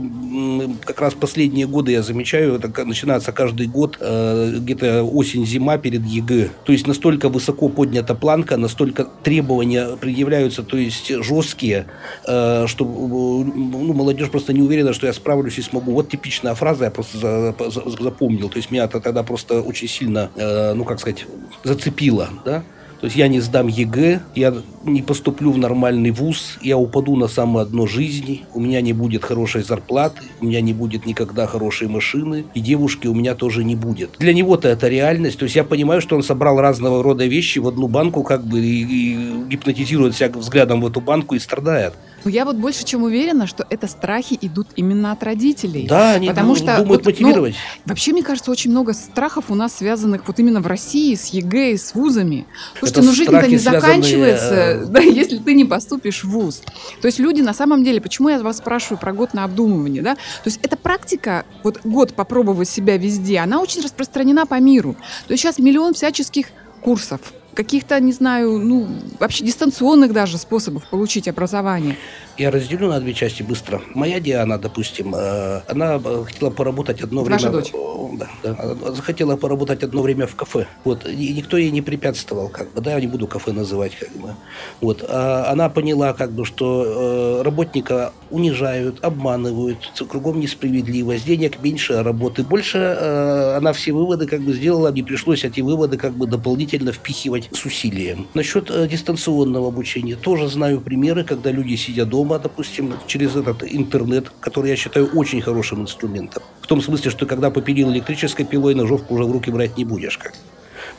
как раз последние годы я замечаю, это начинается каждый год э, где-то осень-зима перед ЕГЭ. То есть настолько высоко поднята планка, настолько требования предъявляются, то есть жесткие, э, что э, ну, молодежь просто не уверена, что я справлюсь и смогу. Вот типичная фраза, я просто за- за- запомнил. То есть меня это тогда просто очень сильно, э, ну как сказать, зацепило, да? То есть я не сдам ЕГЭ, я не поступлю в нормальный вуз, я упаду на самое дно жизни, у меня не будет хорошей зарплаты, у меня не будет никогда хорошей машины, и девушки у меня тоже не будет. Для него-то это реальность. То есть я понимаю, что он собрал разного рода вещи в одну банку, как бы и, и гипнотизирует себя взглядом в эту банку и страдает. Ну, я вот больше чем уверена, что это страхи идут именно от родителей. Да, они Потому что думают вот, ну, мотивировать. Вообще, мне кажется, очень много страхов у нас связанных вот именно в России с ЕГЭ и с вузами. Слушайте, Это ну жизнь-то не связанные, заканчивается, э, да, если ты не поступишь в вуз. То есть люди на самом деле, почему я вас спрашиваю про год на обдумывание, да? То есть эта практика, вот год попробовать себя везде, она очень распространена по миру. То есть сейчас миллион всяческих курсов, каких-то, не знаю, ну, вообще дистанционных даже способов получить образование. Я разделю на две части быстро. Моя Диана, допустим, э, она э, хотела поработать одно Ваша время... дочь? О, Да, да. Захотела поработать одно время в кафе. Вот. И никто ей не препятствовал, как бы, да, я не буду кафе называть, как бы. Вот. А она поняла, как бы, что э, работника унижают, обманывают, кругом несправедливость, денег меньше, а работы больше. Э, она все выводы, как бы, сделала, не пришлось эти выводы, как бы, дополнительно впихивать с усилием. Насчет э, дистанционного обучения тоже знаю примеры, когда люди сидят дома, допустим, через этот интернет, который я считаю очень хорошим инструментом. В том смысле, что когда попилил электрической пилой, ножовку уже в руки брать не будешь. Как.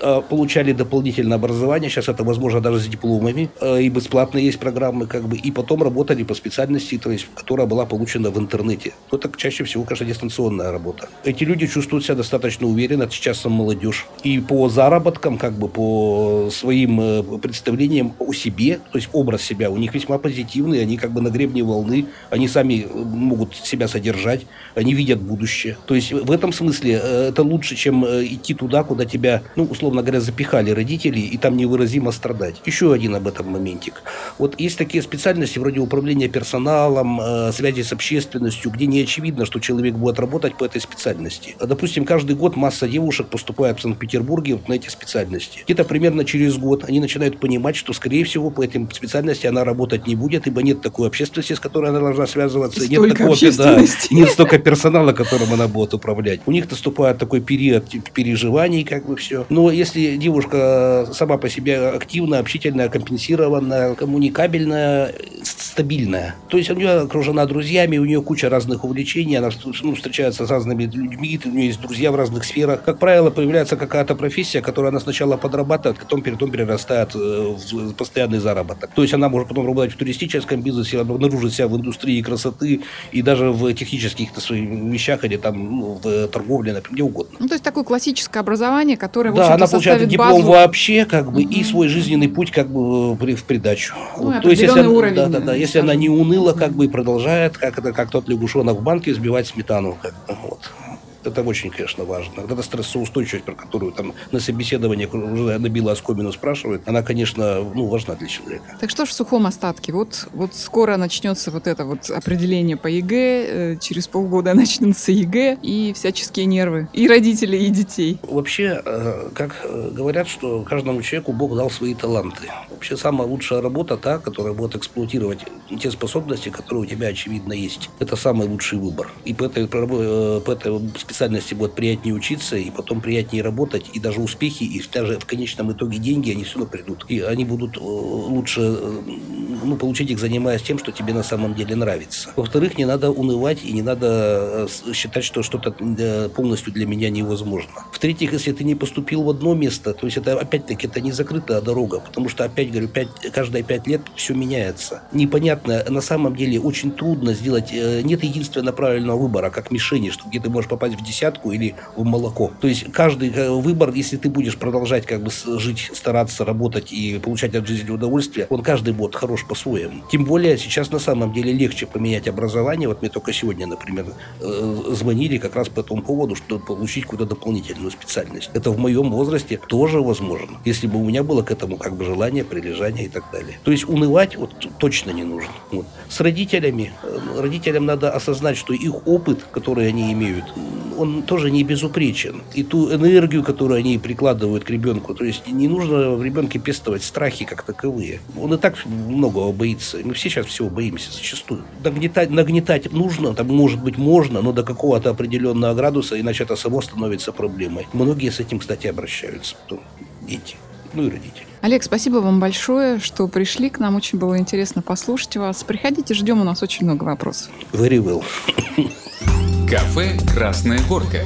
Э, Получали дополнительное образование, сейчас это возможно даже с дипломами, э, и бесплатно есть программы, как бы, и потом работали по специальности, то есть, которая была получена в интернете. Но это чаще всего, конечно, дистанционная работа. Эти люди чувствуют себя достаточно уверенно, сейчас сам молодежь. И по заработкам, как бы по своим э, представлениям о себе, то есть образ себя у них весьма позитивный, они как бы на гребне волны, они сами могут себя содержать, они видят будущее. То есть в этом смысле это лучше, чем идти туда, куда тебя, ну, условно говоря, запихали родители, и там невыразимо страдать. Еще один об этом моментик. Вот есть такие специальности вроде управления персоналом, э, связи с общественностью, где не очевидно, что человек будет работать по этой специальности. А, Допустим, каждый год масса девушек поступает в Санкт-Петербурге вот на эти специальности. Где-то примерно через год они начинают понимать, что, скорее всего, по этим специальности она работать не будет, ибо нет такой общественности, с которой она должна связываться. И нет такого, да, нет столько персонала, которым она будет управлять. У них наступает такой период переживаний, как бы все. Но если девушка сама по себе активная, общительная, компенсированная, коммуникабельная, стабильная, то есть у нее окружена друзьями, у нее куча разных увлечений, она ну, встречается с разными людьми, у нее есть друзья в разных сферах. Как правило, появляется какая-то профессия, которую она сначала подрабатывает, потом, потом перерастает э, в постоянный заработок. То есть она может потом работать в туристическом бизнесе, обнаружить себя в индустрии красоты и даже в технических своих вещах или там ну, в торговле, например, где угодно. Ну, то есть такое классическое образование, которое, в Да, общем-то, она составит диплом базу. вообще, как бы, и свой жизненный путь, как бы, при- в придачу. Ну, и То есть, если, уровень, да, да, да, если она не уныла, как бы, и продолжает, как это, как тот лягушонок в банке, сбивать сметану, как вот. Это очень, конечно, важно. Вот эта стрессоустойчивость, про которую там на собеседовании уже набила оскомину спрашивает, она, конечно, ну, важна для человека. Так что ж в сухом остатке? Вот, вот скоро начнется вот это вот определение по ЕГЭ, э, через полгода начнутся ЕГЭ и всяческие нервы. И родителей, и детей. Вообще, э, как э, говорят, что каждому человеку Бог дал свои таланты. Вообще, самая лучшая работа та, которая будет эксплуатировать те способности, которые у тебя, очевидно, есть. Это самый лучший выбор. И по этой, по этой специальности будет приятнее учиться, и потом приятнее работать, и даже успехи, и даже в конечном итоге деньги, они все равно придут. И они будут лучше ну, получить их, занимаясь тем, что тебе на самом деле нравится. Во-вторых, не надо унывать и не надо считать, что что-то полностью для меня невозможно. В-третьих, если ты не поступил в одно место, то есть это опять-таки это не закрытая дорога, потому что опять говорю, пять, каждые пять лет все меняется. Непонятно, на самом деле очень трудно сделать, э, нет единственного правильного выбора, как мишени, что где ты можешь попасть в десятку или в молоко. То есть каждый э, выбор, если ты будешь продолжать как бы жить, стараться работать и получать от жизни удовольствие, он каждый будет хорош по-своему. Тем более сейчас на самом деле легче поменять образование. Вот мне только сегодня, например, э, звонили как раз по этому поводу, чтобы получить какую-то дополнительную специальность. Это в моем возрасте тоже возможно, если бы у меня было к этому как бы желание, прилежание и так далее. То есть унывать вот точно не нужно. Вот. С родителями, э, родителям надо осознать, что их опыт, который они имеют, он тоже не безупречен. И ту энергию, которую они прикладывают к ребенку, то есть не нужно в ребенке пестовать страхи как таковые. Он и так многого боится. Мы все сейчас всего боимся зачастую. Нагнетать, нагнетать нужно, там может быть можно, но до какого-то определенного градуса, иначе это само становится проблемой. Многие с этим, кстати, обращаются. Дети, ну и родители. Олег, спасибо вам большое, что пришли к нам. Очень было интересно послушать вас. Приходите, ждем, у нас очень много вопросов. Very well. Кафе «Красная горка».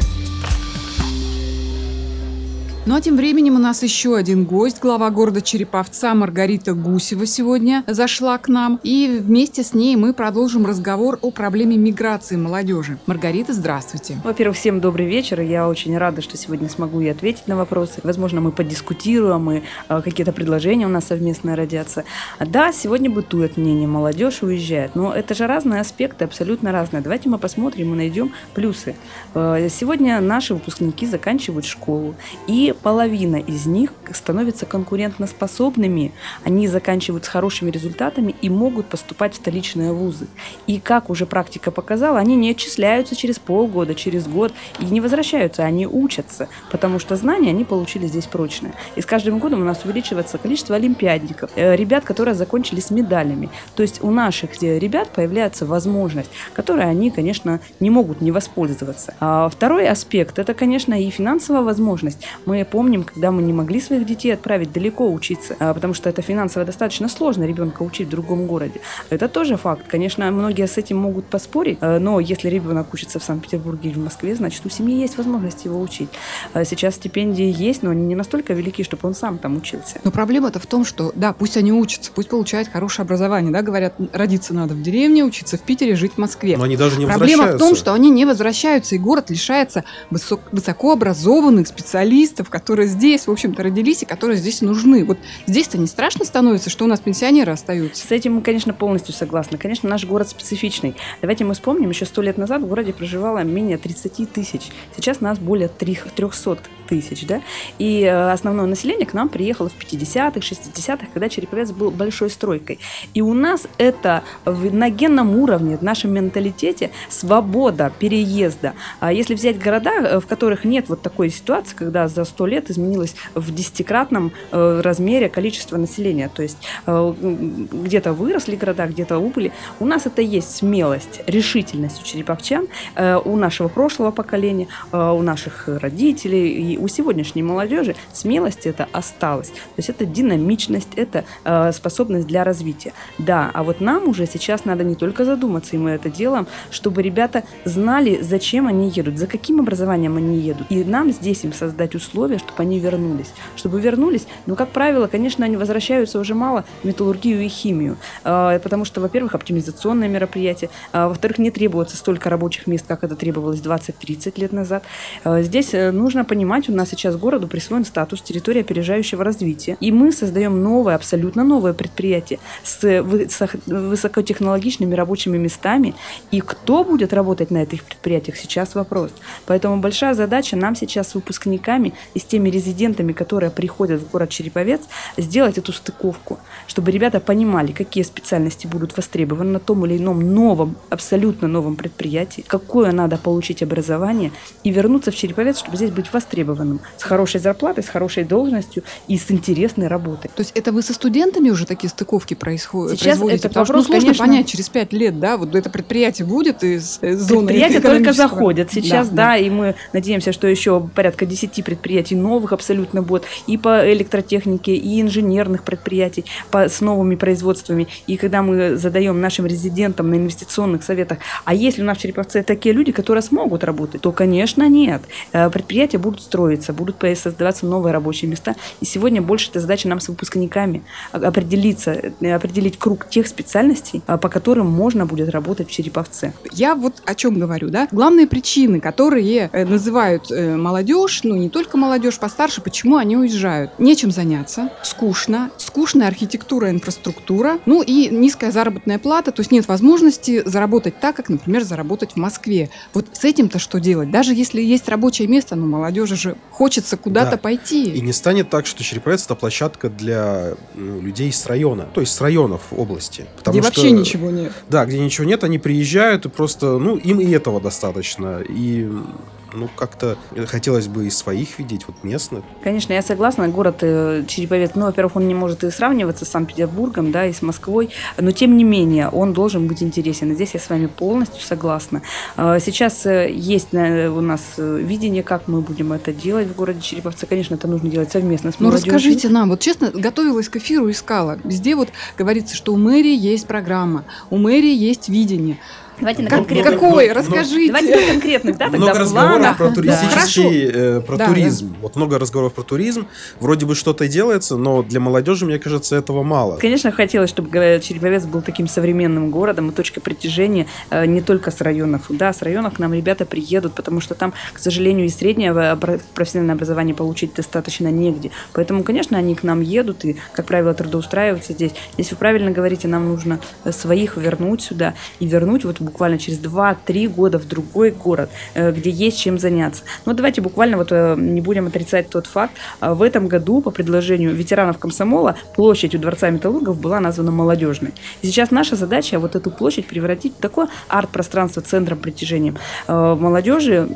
Ну а тем временем у нас еще один гость, глава города Череповца Маргарита Гусева сегодня зашла к нам. И вместе с ней мы продолжим разговор о проблеме миграции молодежи. Маргарита, здравствуйте. Во-первых, всем добрый вечер. Я очень рада, что сегодня смогу и ответить на вопросы. Возможно, мы подискутируем, и э, какие-то предложения у нас совместно родятся. Да, сегодня бытует мнение, молодежь уезжает. Но это же разные аспекты, абсолютно разные. Давайте мы посмотрим и найдем плюсы. Э, сегодня наши выпускники заканчивают школу. И половина из них становятся конкурентоспособными, они заканчивают с хорошими результатами и могут поступать в столичные вузы. И как уже практика показала, они не отчисляются через полгода, через год и не возвращаются, они учатся, потому что знания они получили здесь прочные. И с каждым годом у нас увеличивается количество олимпиадников, э, ребят, которые закончили с медалями. То есть у наших э, ребят появляется возможность, которой они, конечно, не могут не воспользоваться. А второй аспект – это, конечно, и финансовая возможность. Мы помним, когда мы не могли своих детей отправить далеко учиться, а, потому что это финансово достаточно сложно ребенка учить в другом городе. Это тоже факт. Конечно, многие с этим могут поспорить, а, но если ребенок учится в Санкт-Петербурге или в Москве, значит, у семьи есть возможность его учить. А, сейчас стипендии есть, но они не настолько велики, чтобы он сам там учился. Но проблема-то в том, что, да, пусть они учатся, пусть получают хорошее образование, да, говорят, родиться надо в деревне, учиться в Питере, жить в Москве. Но они даже не Проблема в том, что они не возвращаются, и город лишается высок, высокообразованных специалистов, которые здесь, в общем-то, родились и которые здесь нужны. Вот здесь-то не страшно становится, что у нас пенсионеры остаются? С этим мы, конечно, полностью согласны. Конечно, наш город специфичный. Давайте мы вспомним, еще сто лет назад в городе проживало менее 30 тысяч. Сейчас нас более 300 тысяч, да, и э, основное население к нам приехало в 50-х, 60-х, когда Череповец был большой стройкой. И у нас это на генном уровне, в нашем менталитете свобода переезда. А если взять города, э, в которых нет вот такой ситуации, когда за 100 лет изменилось в десятикратном э, размере количество населения, то есть где-то выросли города, где-то убыли, у нас это есть смелость, решительность у череповчан, у нашего прошлого поколения, у наших родителей и у сегодняшней молодежи смелость это осталась. То есть это динамичность, это э, способность для развития. Да, а вот нам уже сейчас надо не только задуматься, и мы это делаем, чтобы ребята знали, зачем они едут, за каким образованием они едут. И нам здесь им создать условия, условия, чтобы они вернулись. Чтобы вернулись, ну, как правило, конечно, они возвращаются уже мало в металлургию и химию, э, потому что, во-первых, оптимизационное мероприятие, а, во-вторых, не требуется столько рабочих мест, как это требовалось 20-30 лет назад. Э, здесь э, нужно понимать, у нас сейчас городу присвоен статус территории опережающего развития, и мы создаем новое, абсолютно новое предприятие с высокотехнологичными рабочими местами, и кто будет работать на этих предприятиях, сейчас вопрос. Поэтому большая задача нам сейчас с выпускниками и с теми резидентами, которые приходят в город Череповец, сделать эту стыковку, чтобы ребята понимали, какие специальности будут востребованы на том или ином новом, абсолютно новом предприятии, какое надо получить образование и вернуться в Череповец, чтобы здесь быть востребованным, с хорошей зарплатой, с хорошей должностью и с интересной работой. То есть это вы со студентами уже такие стыковки происходят? Сейчас это Потому вопрос, что ну, сложно конечно... понять через пять лет, да, вот это предприятие будет из зоны Предприятия только заходят сейчас, да, да, и мы надеемся, что еще порядка 10 предприятий новых абсолютно будет и по электротехнике, и инженерных предприятий по, с новыми производствами. И когда мы задаем нашим резидентам на инвестиционных советах, а если у нас в Череповце такие люди, которые смогут работать, то, конечно, нет. Э, предприятия будут строиться, будут создаваться новые рабочие места. И сегодня больше эта задача нам с выпускниками определиться, э, определить круг тех специальностей, э, по которым можно будет работать в Череповце. Я вот о чем говорю, да? Главные причины, которые называют молодежь, ну не только молодежь, постарше, почему они уезжают? Нечем заняться, скучно, скучная архитектура, инфраструктура, ну и низкая заработная плата, то есть нет возможности заработать так, как, например, заработать в Москве. Вот с этим-то что делать? Даже если есть рабочее место, ну молодежи же хочется куда-то Да. пойти. И не станет так, что Череповец это площадка для ну, людей с района, то есть с районов области. Потому где что, вообще ничего нет. Да, где ничего нет, они приезжают и просто, ну, им и этого достаточно. И ну, как-то хотелось бы и своих видеть, вот местных. Конечно, я согласна, город э, Череповец, ну, во-первых, он не может и сравниваться с Санкт-Петербургом, да, и с Москвой, но тем не менее он должен быть интересен. И здесь я с вами полностью согласна. Э, Сейчас э, есть на- у нас э, видение, как мы будем это делать в городе Череповце. Конечно, это нужно делать совместно с Ну расскажите нам, вот честно, готовилась к эфиру, искала. Везде вот говорится, что у мэрии есть программа, у мэрии есть видение. Давайте на конкретных. какой? ну, Расскажите. Давайте на конкретных, да, тогда много разговоров про туристический, э, про туризм. Вот много разговоров про туризм. Вроде бы что-то делается, но для молодежи, мне кажется, этого мало. Конечно, хотелось, чтобы Череповец был таким современным городом и точкой притяжения э, не только с районов. Да, с районов к нам ребята приедут, потому что там, к сожалению, и среднее профессиональное образование получить достаточно негде. Поэтому, конечно, они к нам едут и, как правило, трудоустраиваются здесь. Здесь вы правильно говорите, нам нужно э, своих вернуть сюда и вернуть вот буквально через 2-3 года в другой город, э, где есть чем заняться. Но давайте буквально вот э, не будем отрицать тот факт. а В этом году по предложению ветеранов комсомола площадь у Дворца металлургов была названа молодежной. И сейчас наша задача вот эту площадь превратить в такое арт-пространство центром притяжения э, молодежи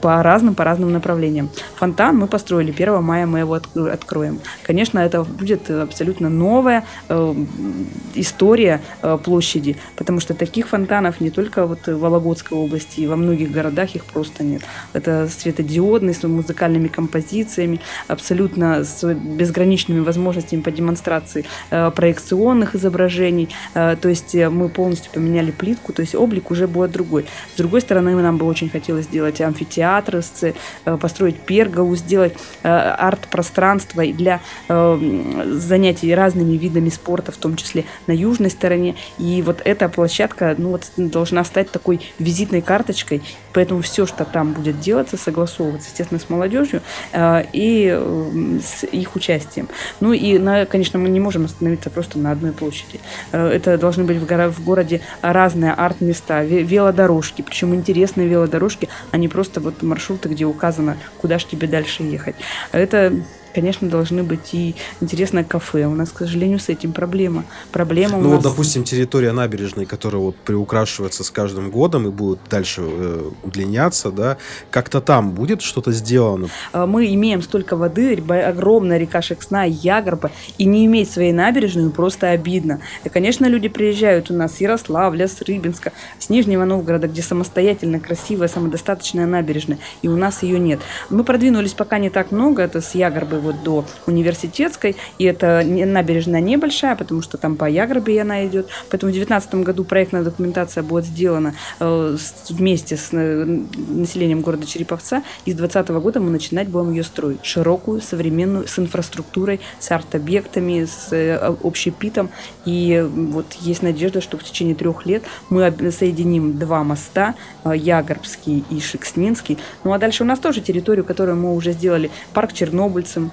по разным, по разным направлениям. Фонтан мы построили, 1 мая мы его отк- откроем. Конечно, это будет абсолютно новая история площади, потому что таких фонтанов не только вот в Вологодской области, и во многих городах их просто нет. Это светодиодный, с музыкальными композициями, абсолютно с безграничными возможностями по демонстрации э, проекционных изображений. Э, то есть э, мы полностью поменяли плитку, то есть облик уже будет другой. С другой стороны, нам бы очень хотелось сделать амфитеатры, э, построить перголу, сделать э, арт-пространство для э, занятий разными видами спорта, в том числе на южной стороне. И вот эта площадка ну, вот, должна стать такой визитной карточкой, поэтому все, что там будет делаться, согласовываться, естественно, с молодежью э, и э, с их участием. Ну и, на, конечно, мы не можем остановиться просто на одной площади. Э, Это должны быть в, горо- в городе разные арт-места, ве- велодорожки, причем интересные велодорожки, а не просто вот маршруты, где указано, куда же тебе дальше ехать. Это Конечно, должны быть и интересное кафе. У нас, к сожалению, с этим проблема. Проблема у Ну нас... вот, допустим, территория набережной, которая вот приукрашивается с каждым годом и будет дальше э, удлиняться, да, как-то там будет что-то сделано. А, мы имеем столько воды, огромная река Шексна, Ягорба, и не иметь своей набережной ну, просто обидно. И, конечно, люди приезжают у нас с Ярославля, с Рыбинска, с Нижнего Новгорода, где самостоятельно красивая, самодостаточная набережная, и у нас ее нет. Мы продвинулись пока не так много, это с Ягорбы вот до университетской, и это набережная небольшая, потому что там по Ягробе она идет, поэтому в 2019 году проектная документация будет сделана э, вместе с э, населением города Череповца, и с 2020 года мы начинать будем ее строить. Широкую, современную, с инфраструктурой, с арт-объектами, с э, общепитом, и вот есть надежда, что в течение трех лет мы соединим два моста, Ягорбский и Шекснинский, ну а дальше у нас тоже территорию, которую мы уже сделали, парк чернобыльцам,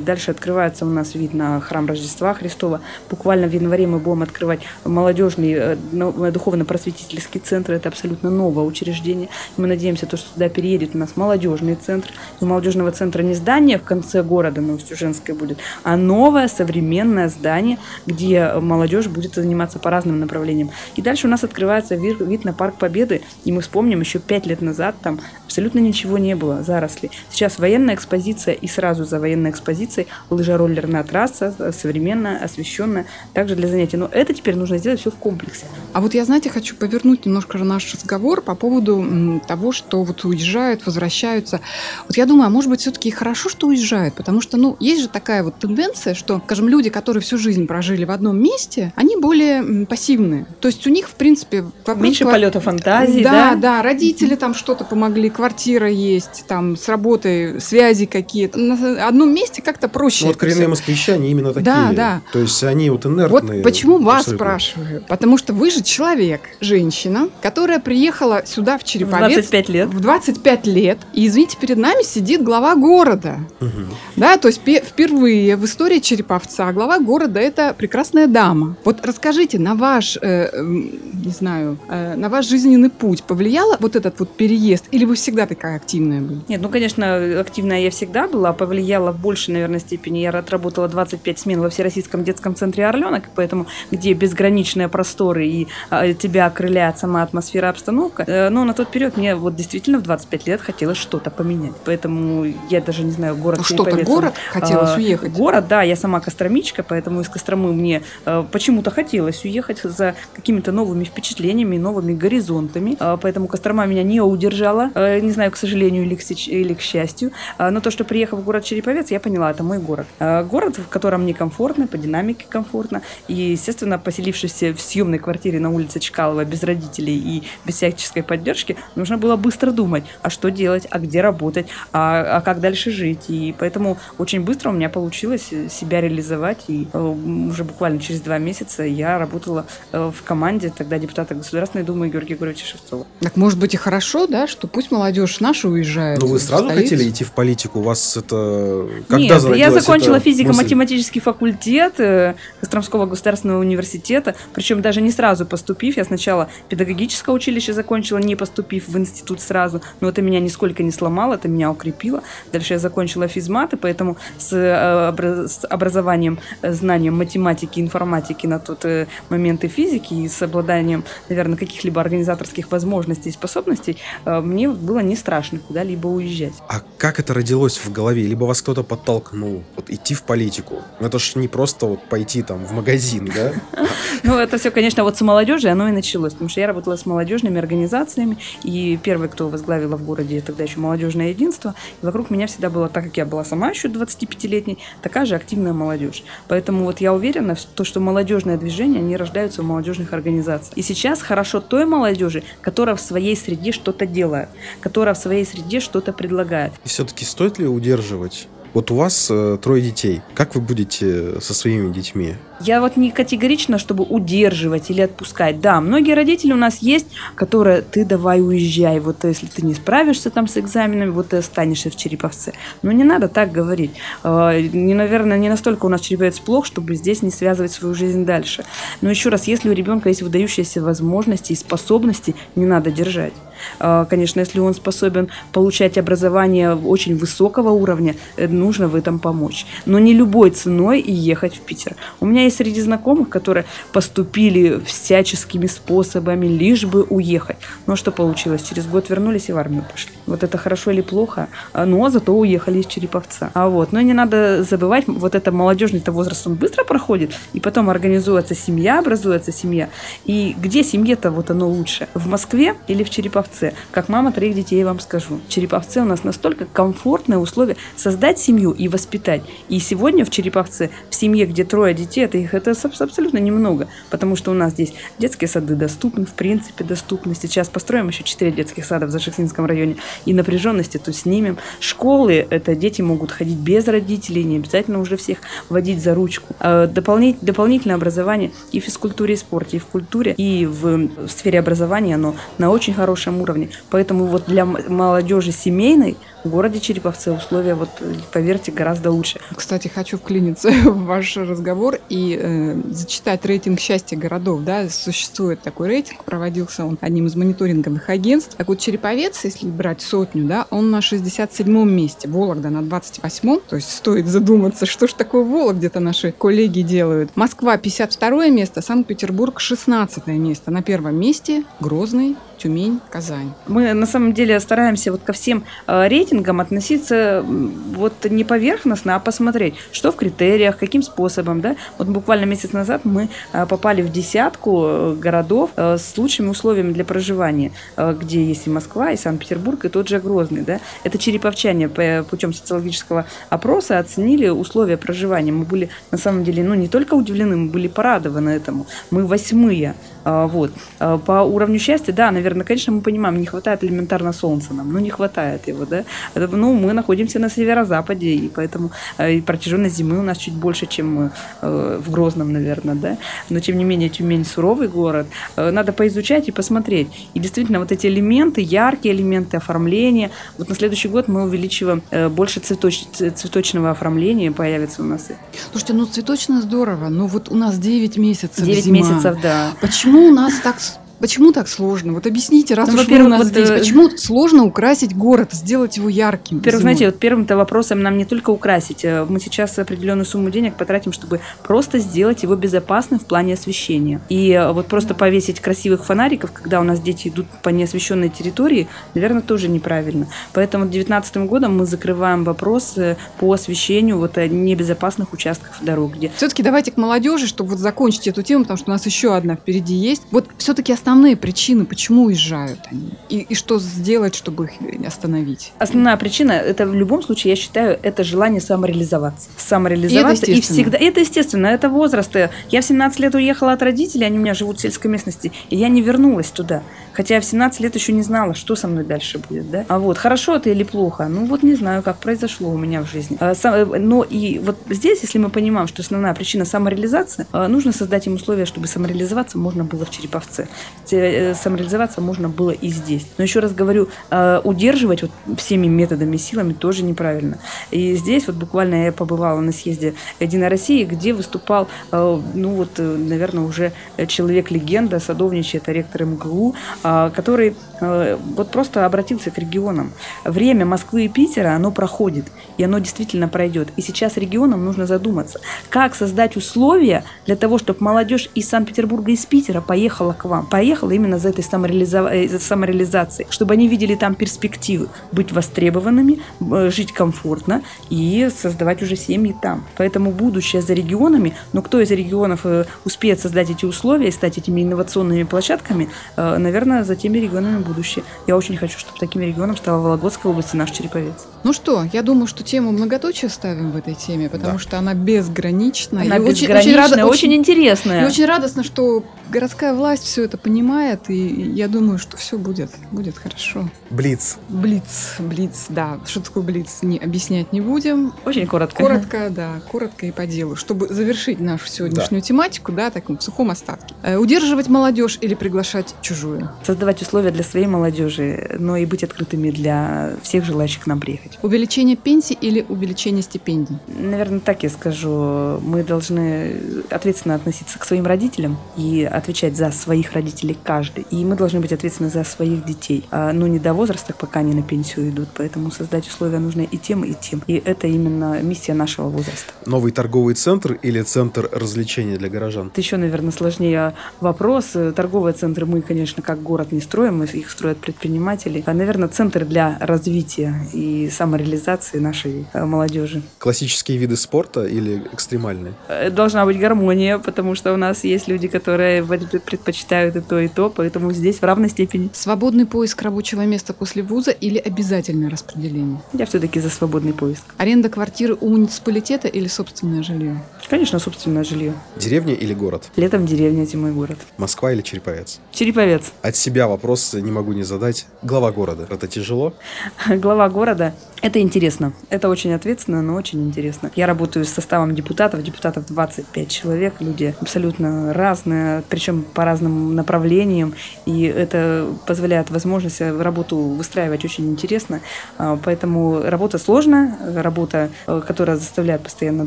дальше открывается у нас вид на храм Рождества Христова. Буквально в январе мы будем открывать молодежный э, духовно-просветительский центр. Это абсолютно новое учреждение. Мы надеемся, то, что туда переедет у нас молодежный центр. у молодежного центра не здание в конце города, на Устюженской будет, а новое современное здание, где молодежь будет заниматься по разным направлениям. И дальше у нас открывается вид, вид на Парк Победы. И мы вспомним, еще пять лет назад там абсолютно ничего не было, заросли. Сейчас военная экспозиция и сразу за военной экспозицией позиций лыжероллерная трасса, э, современная, освещенная, также для занятий. Но это теперь нужно сделать все в комплексе. А вот я, знаете, хочу повернуть немножко наш разговор по поводу того, что вот уезжают, возвращаются. Вот я думаю, а может быть, все-таки хорошо, что уезжают, потому что, ну, есть же такая вот тенденция, что, скажем, люди, которые всю жизнь прожили в одном месте, они более пассивные. То есть у них, в принципе, меньше квар... полета фантазии, да? Да, да, родители там что-то помогли, квартира есть, там с работой связи какие-то. На одном месте как-то проще. Ну, вот коренные москвичане именно такие. Да, да. То есть они вот инертные. Вот почему вас абсолютно. спрашиваю? Потому что вы же человек, женщина, которая приехала сюда в Череповец. В 25 лет. В 25 лет. И, извините, перед нами сидит глава города. Угу. Да, то есть впервые в истории Череповца глава города – это прекрасная дама. Вот расскажите, на ваш, э, не знаю, э, на ваш жизненный путь повлияло вот этот вот переезд? Или вы всегда такая активная были? Нет, ну, конечно, активная я всегда была. Повлияло больше наверное, степени. Я отработала 25 смен во Всероссийском детском центре «Орленок», поэтому где безграничные просторы и а, тебя окрыляет сама атмосфера, обстановка. Э, но на тот период мне вот действительно в 25 лет хотелось что-то поменять. Поэтому я даже не знаю, город... Ну, что-то город хотелось а, уехать? Город, да, я сама костромичка, поэтому из Костромы мне э, почему-то хотелось уехать за какими-то новыми впечатлениями, новыми горизонтами. Э, поэтому Кострома меня не удержала, э, не знаю, к сожалению или к, или к счастью. Но то, что приехав в город Череповец, я поняла, поняла, это мой город. Э, город, в котором мне комфортно, по динамике комфортно. И, естественно, поселившись в съемной квартире на улице Чкалова без родителей и без всяческой поддержки, нужно было быстро думать, а что делать, а где работать, а, а как дальше жить. И поэтому очень быстро у меня получилось себя реализовать. И э, уже буквально через два месяца я работала э, в команде тогда депутата Государственной Думы Георгия Георгиевича Шевцова. Так может быть и хорошо, да, что пусть молодежь наша уезжает. Ну вы сразу хотели идти в политику? У вас это... Когда нет, я закончила физико-математический факультет э, Костромского государственного университета, причем даже не сразу поступив. Я сначала педагогическое училище закончила, не поступив в институт сразу, но это меня нисколько не сломало, это меня укрепило. Дальше я закончила физмат, и поэтому с, э, образованием, э, знанием математики, информатики на тот момент и физики, и с обладанием, наверное, каких-либо организаторских возможностей и способностей, мне было не страшно куда-либо уезжать. А как это родилось в голове? Либо вас кто-то подтолкнул подтолкнул вот идти в политику? Ну, это ж не просто вот пойти там в магазин, да? Ну, это все, конечно, вот с молодежи оно и началось, потому что я работала с молодежными организациями, и первый, кто возглавила в городе тогда еще молодежное единство, и вокруг меня всегда было, так как я была сама еще 25-летней, такая же активная молодежь. Поэтому вот я уверена, в то, что молодежное движение, они рождаются в молодежных организациях. И сейчас хорошо той молодежи, которая в своей среде что-то делает, которая в своей среде что-то предлагает. И все-таки стоит ли удерживать вот у вас э, трое детей. Как вы будете со своими детьми? Я вот не категорично, чтобы удерживать или отпускать. Да, многие родители у нас есть, которые ты давай уезжай. Вот если ты не справишься там с экзаменами, вот ты останешься в Череповце. Но не надо так говорить. Э, не, наверное, не настолько у нас Череповец плох, чтобы здесь не связывать свою жизнь дальше. Но еще раз, если у ребенка есть выдающиеся возможности и способности, не надо держать. Э, конечно, если он способен получать образование очень высокого уровня, нужно в этом помочь. Но не любой ценой и ехать в Питер. У меня есть среди знакомых, которые поступили всяческими способами, лишь бы уехать. Но что получилось? Через год вернулись и в армию пошли. Вот это хорошо или плохо, а, но зато уехали из Череповца. А вот, но не надо забывать, вот это молодежный-то возраст, он быстро проходит, и потом организуется семья, образуется семья. И где семье-то вот оно лучше? В Москве или в Череповце? Череповце. Как мама троих детей я вам скажу. В Череповце у нас настолько комфортные условия создать семью и воспитать. И сегодня в Череповце, в семье, где трое детей, это их это абсолютно немного, потому что у нас здесь детские сады доступны, в принципе доступны. Сейчас построим еще четыре детских сада в Зашехтинском районе и напряженности то снимем. Школы, это дети могут ходить без родителей, не обязательно уже всех водить за ручку. А дополнить, дополнительное образование и в физкультуре и спорте, и в культуре, и в, в сфере образования оно на очень хорошем уровне. Поэтому вот для молодежи семейной в городе Череповце условия, вот, поверьте, гораздо лучше. Кстати, хочу вклиниться в ваш разговор и э, зачитать рейтинг счастья городов. Да? Существует такой рейтинг, проводился он одним из мониторинговых агентств. Так вот, Череповец, если брать сотню, да, он на 67-м месте, Вологда на 28-м. То есть стоит задуматься, что же такое Вологде-то наши коллеги делают. Москва 52 место, Санкт-Петербург 16 место. На первом месте Грозный, Тюмень, Казань. Мы на самом деле стараемся вот ко всем э, рейтингам относиться вот не поверхностно, а посмотреть, что в критериях, каким способом, да. Вот буквально месяц назад мы э, попали в десятку э, городов э, с лучшими условиями для проживания, э, где есть и Москва, и Санкт-Петербург, и тот же Грозный, да. Это череповчане по, путем социологического опроса оценили условия проживания. Мы были на самом деле, ну, не только удивлены, мы были порадованы этому. Мы восьмые, вот. Э, по уровню счастья, да, наверное, конечно, мы понимаем, не хватает элементарно солнца нам, ну, не хватает его, да. Ну, мы находимся на северо-западе, и поэтому э, и протяженность зимы у нас чуть больше, чем э, в Грозном, наверное, да. Но, тем не менее, Тюмень суровый город. Э, надо поизучать и посмотреть. И действительно, вот эти элементы, яркие элементы оформления, вот на следующий год мы увеличиваем больше цветоч, цветочного оформления появится у нас. Слушайте, ну, цветочно здорово, но вот у нас 9 месяцев 9 зима. месяцев, да. Почему у нас так Почему так сложно? Вот объясните, раз Ну, уж вы у нас вот, здесь, э, почему сложно украсить город, сделать его ярким? Во-первых, знаете, вот первым-то вопросом нам не только украсить. э, Мы сейчас определенную сумму денег потратим, чтобы просто сделать его безопасным в плане освещения. И э, вот просто повесить красивых фонариков, когда у нас дети идут по неосвещенной территории, наверное, тоже неправильно. Поэтому 2019 годом мы закрываем вопрос по освещению вот небезопасных участков дорог, где Все-таки давайте к молодежи, чтобы вот закончить эту тему, потому что у нас еще одна впереди есть. Вот все-таки основные причины, почему уезжают они, и, и что сделать, чтобы их остановить. Основная причина, это в любом случае, я считаю, это желание самореализоваться. Самореализоваться. И, естественно. всегда. Это естественно, это возраст. Я в 17 лет уехала от родителей, они у меня живут в сельской местности, и я не вернулась туда. Хотя я в 17 лет еще не знала, что со мной дальше будет. Да? А вот, хорошо это или плохо? Ну вот не знаю, как произошло у меня в жизни. А, э, Но и вот здесь, если мы понимаем, что основная причина самореализации, э, нужно создать им условия, чтобы самореализоваться можно было в Череповце. Те- э, Самореализоваться можно было и здесь. Но еще раз говорю, э, удерживать вот всеми методами, силами тоже неправильно. И здесь вот буквально я побывала на съезде Единой России, где выступал, э, ну вот, э, наверное, уже человек-легенда, садовничий, это ректор МГУ, а, который э, вот просто обратился к регионам. Время Москвы и Питера, оно проходит, и оно действительно пройдет. И сейчас регионам нужно задуматься, как создать условия для того, чтобы молодежь из Санкт-Петербурга, из Питера поехала к вам, поехала именно за этой самореализа- э, за самореализацией, чтобы они видели там перспективы, быть востребованными, э, жить комфортно и создавать уже семьи там. Поэтому будущее за регионами, но кто из регионов э, успеет создать эти условия и стать этими инновационными площадками, э, наверное, за теми регионами будущее. Я очень хочу, чтобы таким регионом стала Вологодская область и наш Череповец. Ну что, я думаю, что тему многоточия ставим в этой теме, потому Да. что она безгранична. Она и очень- очень, безграничная, рада- очень, интересная. И очень радостно, что городская власть все это понимает, и я думаю, что все будет, будет хорошо. Блиц. Блиц, блиц, да. Что такое блиц, не объяснять не будем. Очень коротко. Коротко, да, коротко и по делу. Чтобы завершить нашу сегодняшнюю тематику, да, таком сухом остатке. Э, Удерживать молодежь или приглашать чужую? Создавать условия для своей молодежи, но и быть открытыми для всех желающих к нам приехать. Увеличение пенсий или увеличение стипендий? Наверное, так я скажу. Мы должны ответственно относиться к своим родителям и отвечать за своих родителей каждый. И мы должны быть ответственны за своих детей. А, Но не до возраста, пока они на пенсию идут. Поэтому создать условия нужно и тем, и тем. И это именно миссия нашего возраста. Новый торговый центр или центр развлечений для горожан? Это еще, наверное, сложнее вопрос. Торговые центры мы, конечно, как город не строим, мы- их строят предприниматели. А, наверное, центр для развития и самореализации нашей э, молодежи. Классические виды спорта или экстремальные? Э, Должна быть гармония, потому что у нас есть люди, которые предпочитают и то, и то, поэтому здесь в равной степени. Свободный поиск рабочего места после вуза или обязательное распределение? Я все-таки за свободный поиск. Аренда квартиры у муниципалитета или собственное жилье? Конечно, собственное жилье. Деревня или город? Летом деревня, зимой город. Москва или Череповец? Череповец. От себя вопрос не могу не задать. Глава города. Это тяжело? Глава города. Это интересно. Это очень ответственно, но очень интересно. Я работаю с составом депутатов. Депутатов 25 человек. Люди абсолютно разные, причем по разным направлениям. И это позволяет возможность работу выстраивать очень интересно. А, поэтому работа сложная, работа, э, которая заставляет постоянно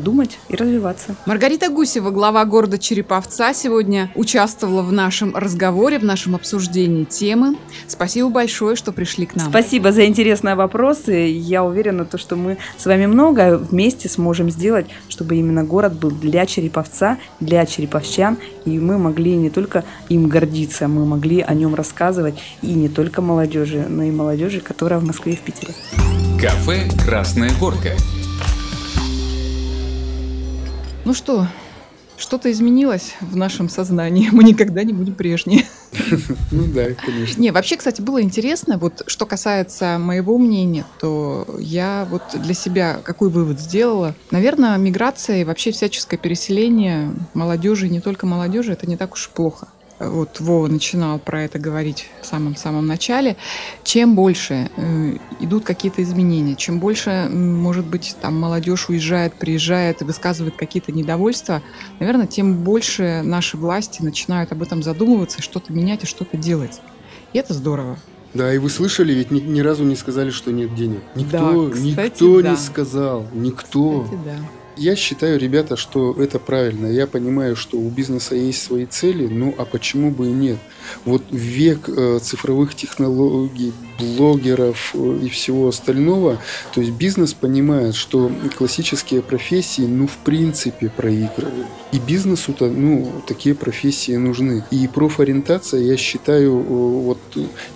думать и развиваться. Маргарита Гусева, глава города Череповца, сегодня участвовала в нашем разговоре, в нашем обсуждении темы. Спасибо большое, что пришли к нам. Спасибо за интересные вопросы. Я уверена, то, что мы с вами много вместе сможем сделать, чтобы именно город был для Череповца, для череповчан, и мы могли не только им гордиться, мы могли о нем рассказывать и не только молодежи, но и молодежи, которая в Москве и в Питере. Кафе «Красная горка». Ну что, что-то изменилось в нашем сознании. Мы никогда не будем прежние. Ну да, конечно. Не, вообще, кстати, было интересно. Вот что касается моего мнения, то я вот для себя какой вывод сделала? Наверное, миграция и вообще всяческое переселение молодежи, не только молодежи, это не так уж плохо вот Вова начинал про это говорить в самом-самом начале, чем больше э, идут какие-то изменения, чем больше, может быть, там молодежь уезжает, приезжает и высказывает какие-то недовольства, наверное, тем больше наши власти начинают об этом задумываться, что-то менять и что-то делать. И это здорово. Да, и вы слышали, ведь ни, ни разу не сказали, что нет денег. Никто, да, кстати, никто да. не сказал, никто. Кстати, да. Я считаю, ребята, что это правильно. Я понимаю, что у бизнеса есть свои цели, ну а почему бы и нет? Вот век э, цифровых технологий, блогеров э, и всего остального, то есть бизнес понимает, что классические профессии, ну, в принципе, проигрывают. И бизнесу-то, ну, такие профессии нужны. И профориентация, я считаю, э, вот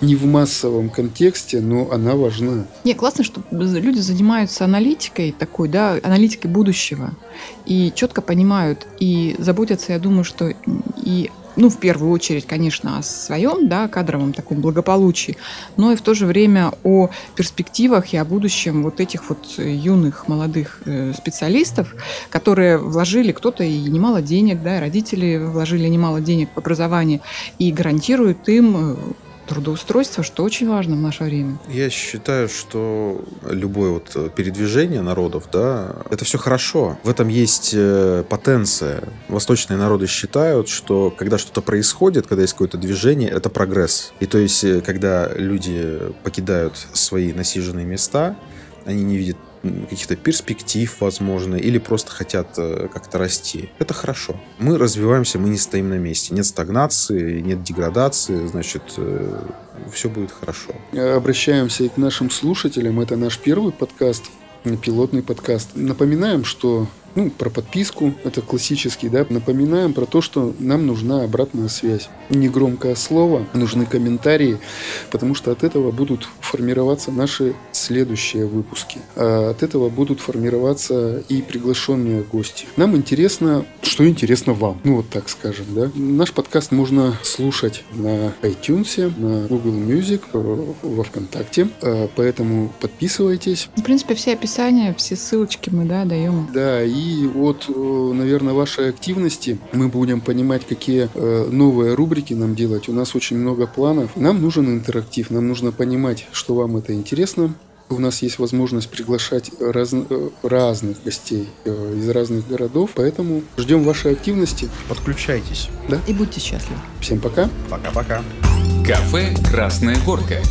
не в массовом контексте, но она важна. Не, классно, что люди занимаются аналитикой такой, да, аналитикой будущего. И четко понимают и заботятся, я думаю, что и ну, в первую очередь, конечно, о своем, да, кадровом таком благополучии, но и в то же время о перспективах и о будущем вот этих вот юных, молодых э, специалистов, которые вложили кто-то и немало денег, да, родители вложили немало денег в образование и гарантируют им э, трудоустройство, что очень важно в наше время. Я считаю, что любое вот передвижение народов, да, это все хорошо. В этом есть э, потенция. Восточные народы считают, что когда что-то происходит, когда есть какое-то движение, это прогресс. И то есть, э, когда люди покидают свои насиженные места, они не видят каких-то перспектив, возможно, или просто хотят э, как-то расти. Это хорошо. Мы развиваемся, мы не стоим на месте. Нет стагнации, нет деградации, значит, э, все будет хорошо. Обращаемся и к нашим слушателям. Это наш первый подкаст, пилотный подкаст. Напоминаем, что ну, про подписку, это классический, да, напоминаем про то, что нам нужна обратная связь. Не громкое слово, нужны комментарии, потому что от этого будут формироваться наши следующие выпуски. А от этого будут формироваться и приглашенные гости. Нам интересно, что интересно вам, ну вот так скажем, да. Наш подкаст можно слушать на iTunes, на Google Music, во Вконтакте, а, поэтому подписывайтесь. В принципе, все описания, все ссылочки мы, да, даем. Да, и и от, э, наверное, вашей активности мы будем понимать, какие э, новые рубрики нам делать. У нас очень много планов. Нам нужен интерактив, нам нужно понимать, что вам это интересно. У нас есть возможность приглашать раз, э, разных гостей из разных городов, поэтому ждем вашей активности. Подключайтесь. Да? И будьте счастливы. Всем пока. Пока-пока. Кафе «Красная горка».